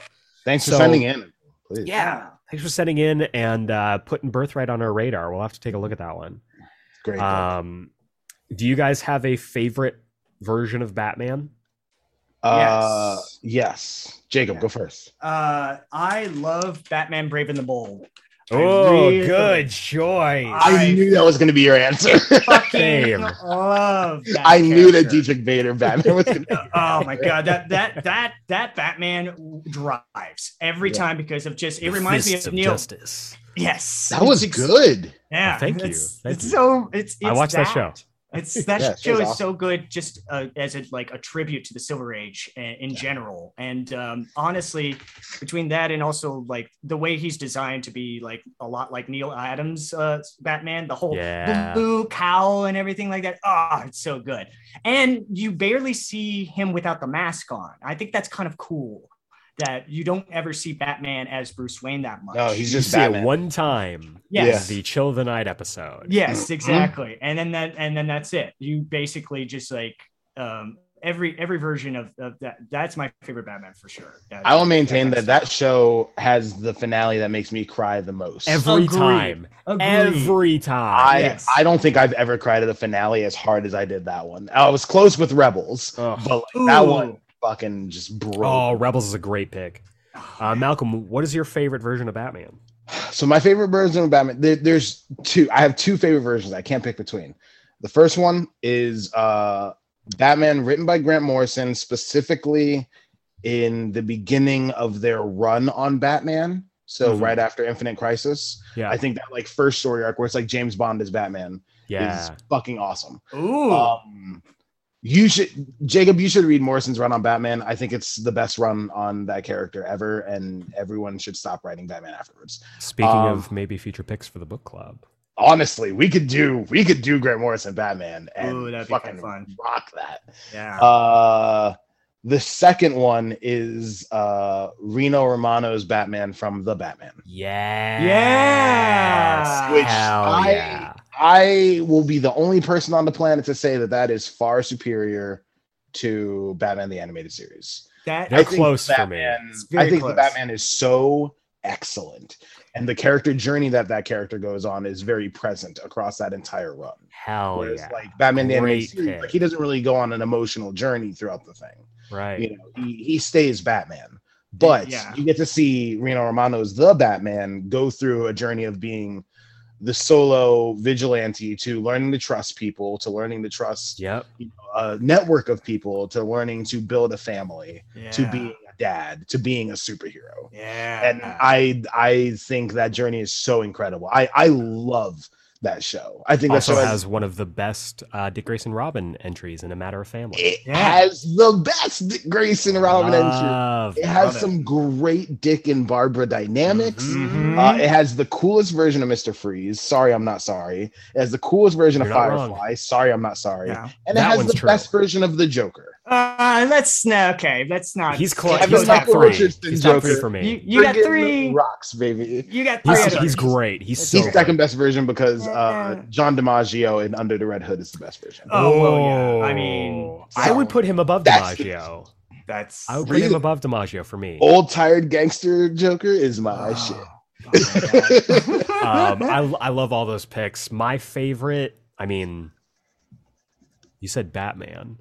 Thanks for sending in. Please. Yeah. Thanks for sending in and uh, putting Birthright on our radar. We'll have to take a look at that one. Great. Um, do you guys have a favorite version of Batman? uh, yes. yes. Jacob, Yeah. go first. Uh, I love Batman Brave and the Bold. I Oh, really good choice. I, I- knew that was going to be your answer. Fucking love that I knew that character. Diedrich Bader Batman was going to Oh my god, that that that that Batman drives every Yeah. time because of just it The reminds me of of Neil. Justice. Yes, That was ex- good. Oh, yeah, Oh, thank you. It's, Thank it's you. so it's, it's I watched that show. It's that Yeah, show show's is awesome. so good, just uh, as a like a tribute to the Silver Age in, in general. And um, honestly, between that and also like the way he's designed to be like a lot like Neal Adams' uh, Batman, the whole Yeah. blue cowl and everything like that. Oh, it's so good. And you barely see him without the mask on. I think that's kind of cool that you don't ever see Batman as Bruce Wayne that much. No, he's You just see Batman. it one time. Yes. in The Chill of the Night episode. Yes, exactly. And then that and then that's it. You basically just like um every every version of, of that that's my favorite Batman for sure. That- I will maintain that that's- that show has the finale that makes me cry the most. Every Agreed. time. Agreed. Every time. I Yes. I don't think I've ever cried at a finale as hard as I did that one. I was close with Rebels, Ugh. but like, that one fucking just broke. Oh, Rebels is a great pick. Uh, Malcolm, what is your favorite version of Batman? So my favorite version of Batman, there, there's two. I have two favorite versions. I can't pick between. The first one is uh, Batman, written by Grant Morrison, specifically in the beginning of their run on Batman. So Mhm. right after Infinite Crisis, Yeah, I think that like first story arc where it's like James Bond is Batman yeah. is fucking awesome. Ooh. Um, you should, Jacob. You should read Morrison's run on Batman. I think it's the best run on that character ever, and everyone should stop writing Batman afterwards. Speaking um, of maybe future picks for the book club. honestly, we could do we could do Grant Morrison Batman and Ooh, that'd be fucking fun. rock that. yeah. Uh the second one is uh Rino Romano's Batman from the Batman. Yeah. Yeah. Which Hell I- yeah. I will be the only person on the planet to say that that is far superior to Batman the animated series. that They're I think close for me. It's very I think close. the Batman is so excellent, and the character journey that that character goes on is very present across that entire run. Hell Whereas yeah. like Batman the animated series, pick. like he doesn't really go on an emotional journey throughout the thing. right. You know, he, he stays Batman. But Yeah. you get to see Rino Romano's the Batman go through a journey of being the solo vigilante to learning to trust people, to learning to trust Yep. a network of people, to learning to build a family, to being a dad, to being a superhero. yeah. And I I think that journey is so incredible. I I love that show. I think that show has one of the best uh, Dick Grayson Robin entries in A Matter of Family. It Yeah. has the best Dick Grayson Robin entry. It has Love it. some great Dick and Barbara dynamics. Mhm. Uh, it has the coolest version of Mister Freeze. Sorry, I'm not sorry. It has the coolest version You're of not wrong. Firefly. Sorry, I'm not sorry. Yeah. And it That has the true. best version of the Joker. Uh, that's no okay. let's not. He's close. Have He's a top Michael three. He's top three for me. You, you got three. rocks, baby. You got three. He's, he's great. He's so He's good. second best version because uh, John DiMaggio in Under the Red Hood is the best version. Oh, well, yeah. I mean, Oh. I would put him above DiMaggio. That's. I would put him above DiMaggio for me. Old tired gangster Joker is my Oh, shit. oh my um, I I love all those picks. My favorite, I mean, you said Batman,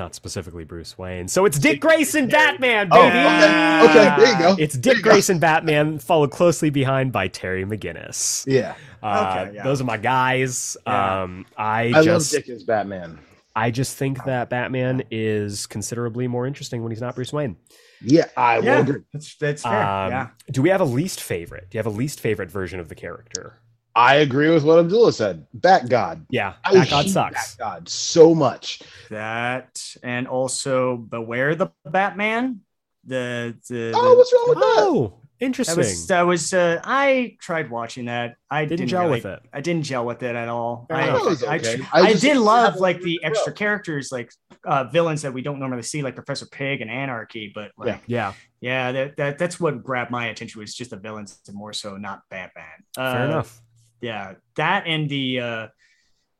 not specifically Bruce Wayne. So it's Dick Grayson Batman, Oh, baby. okay. Okay, there you go. It's Dick you go. Grayson Batman, followed closely behind by Terry McGinnis. Yeah, Uh, Okay, yeah. Those are my guys. Yeah. Um, I, I love just, Dick as Batman. I just think that Batman is considerably more interesting when he's not Bruce Wayne. Yeah, I will yeah, agree. that's that's fair. Um, yeah. Do we have a least favorite? Do you have a least favorite version of the character? I agree with what Abdullah said. Bat God. Yeah, I that god sucks. Bat God so much. That and also beware the Batman. The the, Oh, the- what's wrong with that? Oh, that interesting. was that was uh, I tried watching that. I Didn't didn't, gel really, with it. I didn't gel with it at all. Fair I, enough. It was I, okay. I, I did love like the the extra characters, like uh, villains that we don't normally see, like Professor Pig and Anarchy. But like, yeah, yeah, that, that that's what grabbed my attention was just the villains, and more so not Batman. Uh, fair enough. Yeah that and the uh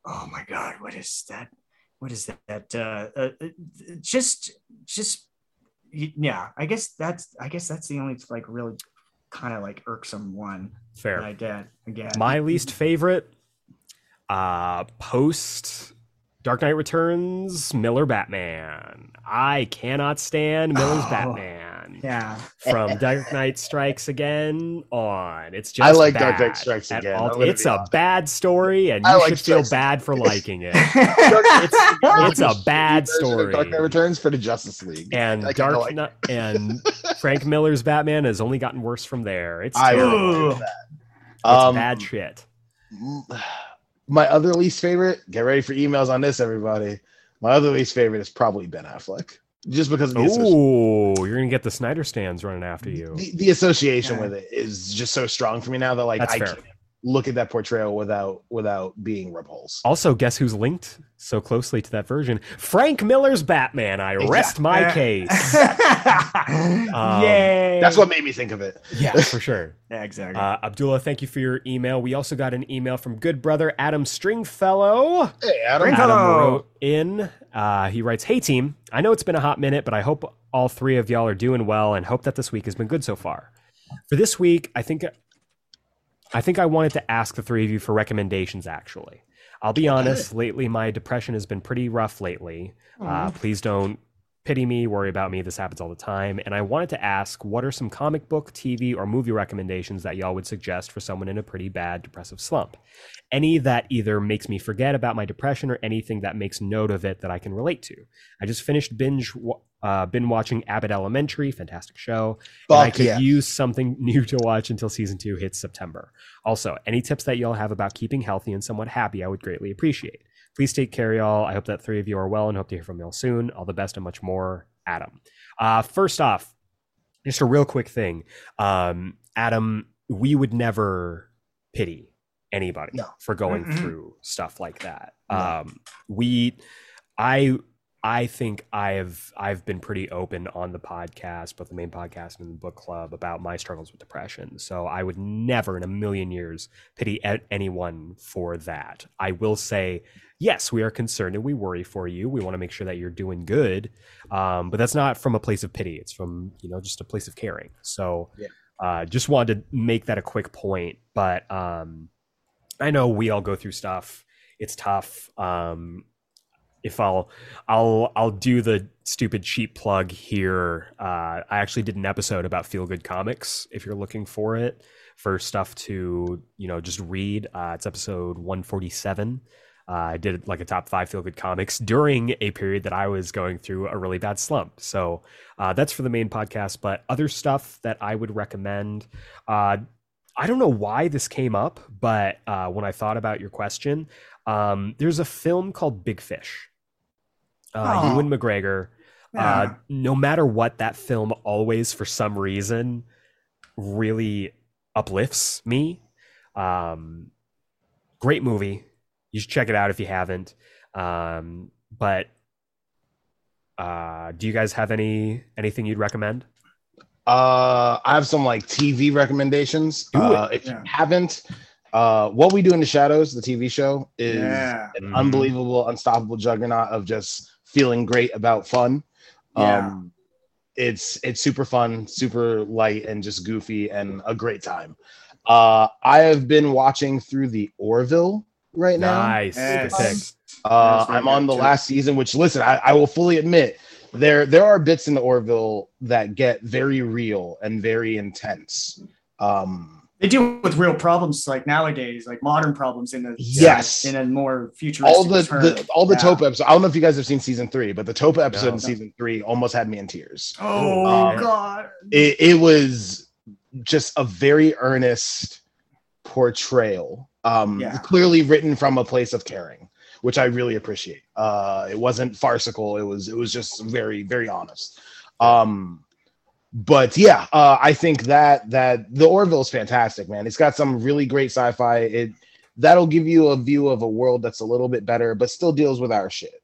oh my god what is that what is that uh, uh just just yeah i guess that's i guess that's the only like really kind of like irksome one. Fair. that I get again. My least favorite, uh, post Dark Knight Returns, Miller Batman. I cannot stand Miller's Oh. Batman. Yeah. From Dark Knight Strikes Again on. It's just I like Dark Knight Strikes Again. all- It's a honest. bad story, and I you like should feel Strikes bad for liking it. it's, It's a bad story. Dark Knight Returns for the Justice League. And I Dark like Knight and Frank Miller's Batman has only gotten worse from there. It's I terrible. agree Ooh. with that. It's Um, bad shit. My other least favorite, get ready for emails on this, everybody. My other least favorite is probably Ben Affleck. Just because of the, associ- Oh, you're gonna get the Snyder stands running after you. the, the association Yeah. with it is just so strong for me now that like That's I fair. can't look at that portrayal without without being repulsed. Also, guess who's linked so closely to that version? Frank Miller's Batman. I rest Exactly. my Yeah. case. Yay. That's what made me think of it. Yeah, for sure. Yeah, exactly. Uh, Abdullah, thank you for your email. We also got an email from good brother Adam Stringfellow. Hey, Adam. Bring- Adam wrote in. Uh, he writes, "Hey team, I know it's been a hot minute, but I hope all three of y'all are doing well, and hope that this week has been good so far. For this week, I think, I think I wanted to ask the three of you for recommendations. Actually, I'll be honest. Lately, my depression has been pretty rough. Lately, uh, please don't." Pity me, worry about me. This happens all the time. And I wanted to ask what are some comic book, TV, or movie recommendations that y'all would suggest for someone in a pretty bad depressive slump? any that either makes me forget about my depression or anything that makes note of it that I can relate to. I just finished binge uh, been watching Abbott Elementary, fantastic show. and I could yeah. use something new to watch until season two hits September. Also, any tips that y'all have about keeping healthy and somewhat happy, I would greatly appreciate. Please take care, y'all. I hope that three of you are well and hope to hear from y'all soon. All the best and much more, Adam. Uh, first off, just a real quick thing, um, Adam. We would never pity anybody No. for going Mm-mm. through stuff like that. No. Um, we, I, I think I've I've been pretty open on the podcast, both the main podcast and the book club, about my struggles with depression. So I would never in a million years pity anyone for that. I will say, yes, we are concerned and we worry for you. We want to make sure that you're doing good, um, but that's not from a place of pity. It's from you know just a place of caring. So, Yeah. uh, just wanted to make that a quick point. But um, I know we all go through stuff. It's tough. Um, if I'll, I'll, I'll do the stupid cheap plug here. Uh, I actually did an episode about feel good comics. If you're looking for it, for stuff to you know just read, uh, it's episode 147. Uh, I did like a top five feel good comics during a period that I was going through a really bad slump. So uh, that's for the main podcast. But other stuff that I would recommend. Uh, I don't know why this came up, but uh, when I thought about your question, um, there's a film called Big Fish. Uh, Oh. Ewan McGregor. Uh, no matter what, that film always, for some reason, really uplifts me. Um, great movie. You should check it out if you haven't. Um, but uh, do you guys have any anything you'd recommend? Uh, I have some like TV recommendations. Uh, if Yeah. you haven't, uh, what we do in the shadows, the TV show, is Yeah. an Mhm. unbelievable, unstoppable juggernaut of just feeling great about fun. Yeah. Um, it's it's super fun, super light, and just goofy, and a great time. Uh, I have been watching through the Orville right now. Nice. Yes. Uh, That's I'm on the too. last season, which listen, I, I will fully admit there there are bits in the Orville that get very real and very intense. Um, They deal with real problems like nowadays, like modern problems in a Yes. in a more futuristic all the, the all the Yeah. Topa episodes. I don't know if you guys have seen season three, but the Topa episode No. in season three almost had me in tears. Oh Um, god. It, it was just a very earnest portrayal, um, Yeah. clearly written from a place of caring, which I really appreciate. Uh, it wasn't farcical. It was it was just very very honest. Um, but yeah, uh, I think that that the Orville is fantastic, man. It's got some really great sci-fi. It that'll give you a view of a world that's a little bit better, but still deals with our shit.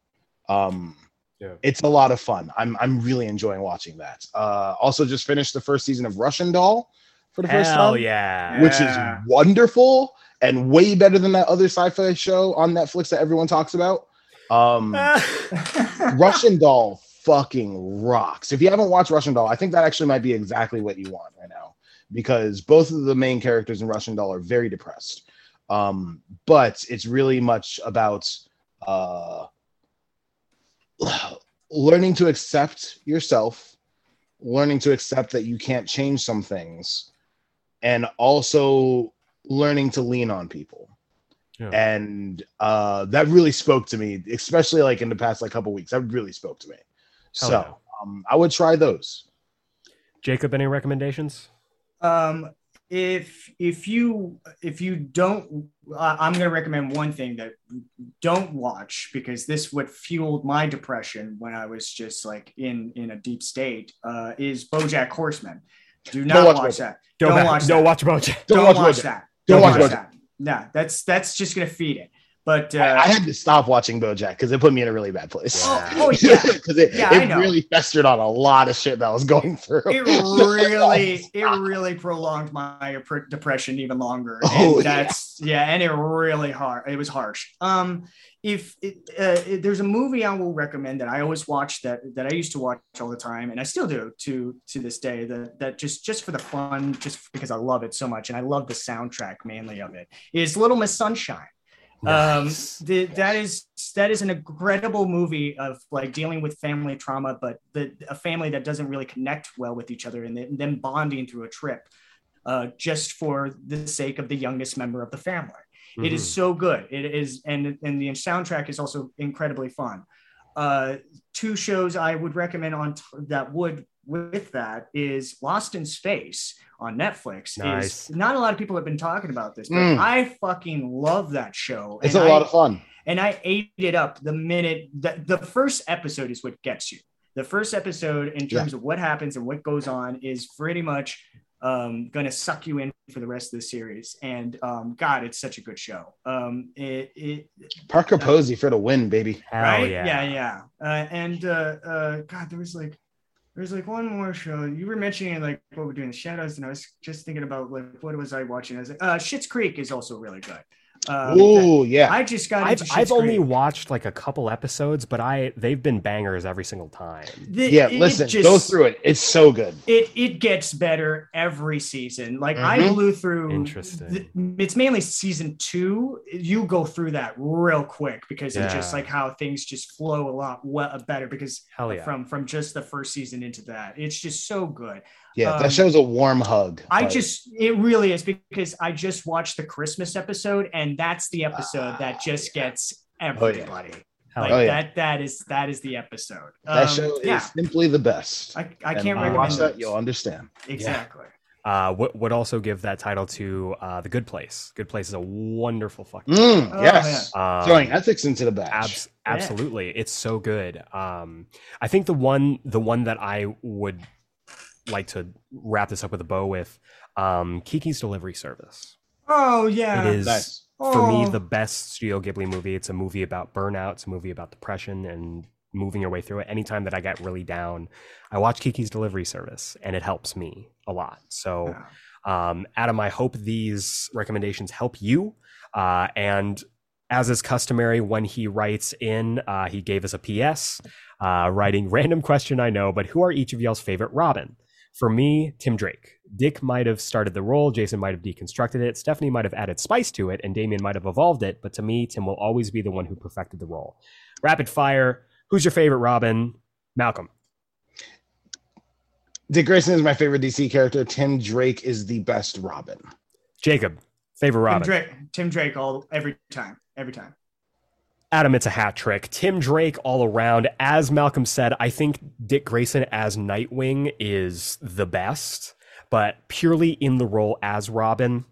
Um, Yeah. it's a lot of fun. I'm I'm really enjoying watching that. Uh, also, just finished the first season of Russian Doll for the first Hell time, yeah. which Yeah. is wonderful and way better than that other sci-fi show on Netflix that everyone talks about. Um, Russian Doll fucking rocks. If you haven't watched Russian Doll, I think that actually might be exactly what you want right now because both of the main characters in Russian Doll are very depressed. Um, but it's really much about uh, learning to accept yourself, learning to accept that you can't change some things, and also learning to lean on people. Yeah. And uh, that really spoke to me, especially like in the past like couple weeks. That really spoke to me. Hell so yeah. um, I would try those. Jacob, any recommendations? Um, if if you if you don't, uh, I'm gonna recommend one thing that don't watch because this what fueled my depression when I was just like in in a deep state. Uh, is BoJack Horseman. Do not watch watch, that. Don't, Don't watch, watch don't that. watch BoJack. Don't Don't, watch watch BoJack. that. Don't watch BoJack. that. No, that's that's just gonna feed it. But uh, I, I had to stop watching BoJack because it put me in a really bad place. oh, oh yeah, because it, Yeah, it really festered on a lot of shit that I was going through. it really it really prolonged my depression even longer Oh, and that's yeah. and it really hard it was harsh um if it, uh, it- there's a movie i will recommend that i always watch that that i used to watch all the time and i still do to to this day that that just just for the fun just because i love it so much and i love the soundtrack mainly of it is little miss sunshine Nice. um the, that is that is an incredible movie of like dealing with family trauma but the a family that doesn't really connect well with each other and then bonding through a trip uh just for the sake of the youngest member of the family it is Mhm. so good it is and and the soundtrack is also incredibly fun uh two shows i would recommend on t- that would with that is lost in space on netflix Nice. is not a lot of people have been talking about this but Mm. i fucking love that show It's and a lot I- of fun. and I ate it up the minute the, the first episode is what gets you. The first episode, in terms of what happens and what goes on, is pretty much um, going to suck you in for the rest of the series. And um, God, it's such a good show. Um, it, it Parker Posey for the win, baby. Hell right? yeah. yeah, yeah. Uh, and uh, uh, God, there was like. There was like one more show. You were mentioning like what we're doing, the shadows, and I was just thinking about like what was I watching? I was like, uh, Schitt's Creek is also really good. Um, Ooh, yeah. I just got I've, I've only watched like a couple episodes, but I they've been bangers every single time. The- yeah, it listen, just- go through it. It's so good. it it gets better every season. Like I Mhm. blew through. Interesting. th- it's mainly season two. You go through that real quick because it's just like how things just flow a lot well, better because Hell yeah. from from just the first season into that, it's just so good. Yeah, Um, that show's a warm hug. I Like, just it really is because I just watched the Christmas episode and that's the episode that just gets everybody. Hell Like Oh, yeah. that that is that is the episode. that Um, show is yeah. simply the best. I, I can't when you recommend watch that, you'll understand. exactly. uh, would, would also give that title to uh, The Good Place. Good Place is a wonderful fucking. Mm, Oh, yes. Um, Throwing ethics into the batch. abs- absolutely, it's so good. Um, I think the one the one that I would like to wrap this up with a bow with, um, Kiki's Delivery Service. Oh yeah. It is Nice. for me Oh. the best Studio Ghibli movie. It's a movie about burnout. It's a movie about depression and moving your way through it. Anytime that I get really down, I watch Kiki's Delivery Service, and it helps me a lot. So. Yeah. Um, Adam, I hope these recommendations help you. Uh, and as is customary, when he writes in, uh, he gave us a PS, uh, writing random question I know, but who are each of y'all's favorite Robin? For me, Tim Drake. Dick might have started the role, Jason might have deconstructed it, Stephanie might have added spice to it, and Damian might have evolved it, but to me, Tim will always be the one who perfected the role. Rapid fire. Who's your favorite Robin? Malcolm. Dick Grayson is my favorite DC character. Tim Drake is the best Robin. Jacob. Favorite Tim Robin. Drake. Tim Drake all every time. Every time. Adam, it's a hat trick. Tim Drake all around. As Malcolm said, I think Dick Grayson as Nightwing is the best, but purely in the role as Robin,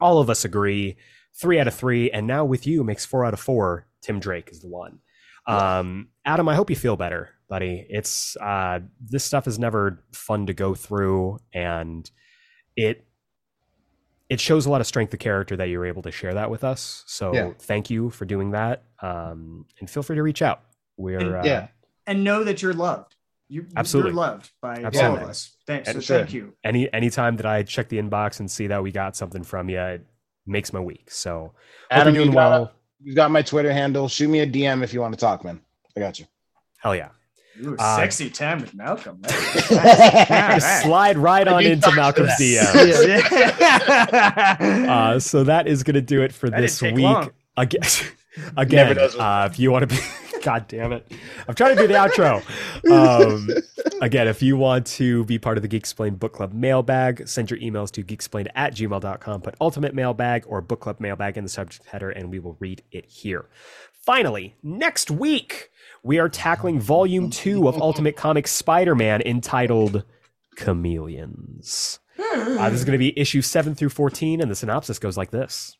all of us agree. Three out of three, and now with you makes four out of four. Tim Drake is the one. Um, Adam, I hope you feel better, buddy. It's uh, this stuff is never fun to go through, and it it shows a lot of strength of character that you're able to share that with us. So Yeah. thank you for doing that. Um, and feel free to reach out. We're And- uh, yeah. And know that you're loved. You, Absolutely. You're loved by all of us. Thanks. And So sure. thank you. any anytime that I check the inbox and see that we got something from you, it makes my week. So hope Adam, you're you doing got, well. you got my Twitter handle. Shoot me a DM if you want to talk, man. I got you. Hell yeah. Ooh, Uh, sexy time with Malcolm. Nice. Right. slide right on into Malcolm's that. DM. Uh, so that is going to do it for That this week. long. Again, again uh, if you want to be, God damn it, I'm trying to do the outro. Um, again, if you want to be part of the Geek Explain Book Club mailbag, send your emails to geeksplained at gmail.com. Put Ultimate Mailbag or Book Club Mailbag in the subject header, and we will read it here. Finally, next week, we are tackling Volume 2 of Ultimate Comics Spider Man entitled Chameleons. Uh, this is going to be issue 7 through 14, and the synopsis goes like this.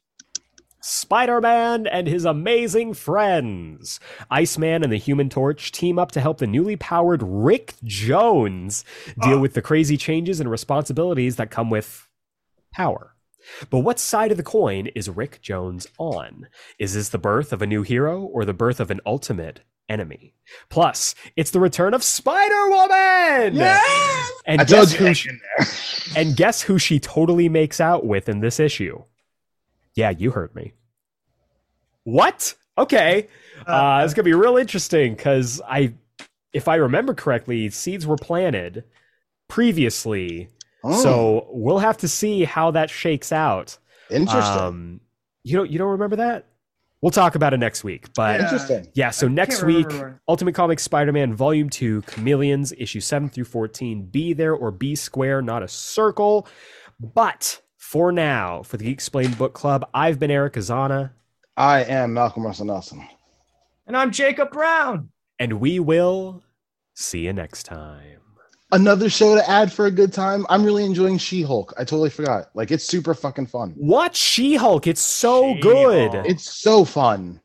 Spider Man and his amazing friends. Iceman and the Human Torch team up to help the newly powered Rick Jones deal with the crazy changes and responsibilities that come with power. But what side of the coin is Rick Jones on? Is this the birth of a new hero or the birth of an ultimate enemy? Plus, it's the return of Spider Woman! And I guess who she- and guess who she totally makes out with in this issue? Yeah, you heard me. What? Okay. Uh, it's gonna be real interesting because I, if I remember correctly, seeds were planted previously, Oh, so we'll have to see how that shakes out. interesting. Um, you don't you don't remember that? We'll talk about it next week. But Yeah. interesting. yeah, so I next week, remember. Ultimate Comics Spider-Man Volume 2, Chameleons, issue 7 through 14. Be there or be square, not a circle. But for now, for the Geek Explained Book Club, I've been Eric Azana, I am Malcolm Russell Nelson. And I'm Jacob Brown. and we will see you next time. Another show to add for a good time. I'm really enjoying She-Hulk. I totally forgot. Like it's super fucking fun. Watch She-Hulk. It's so good. She-Hulk. It's so fun.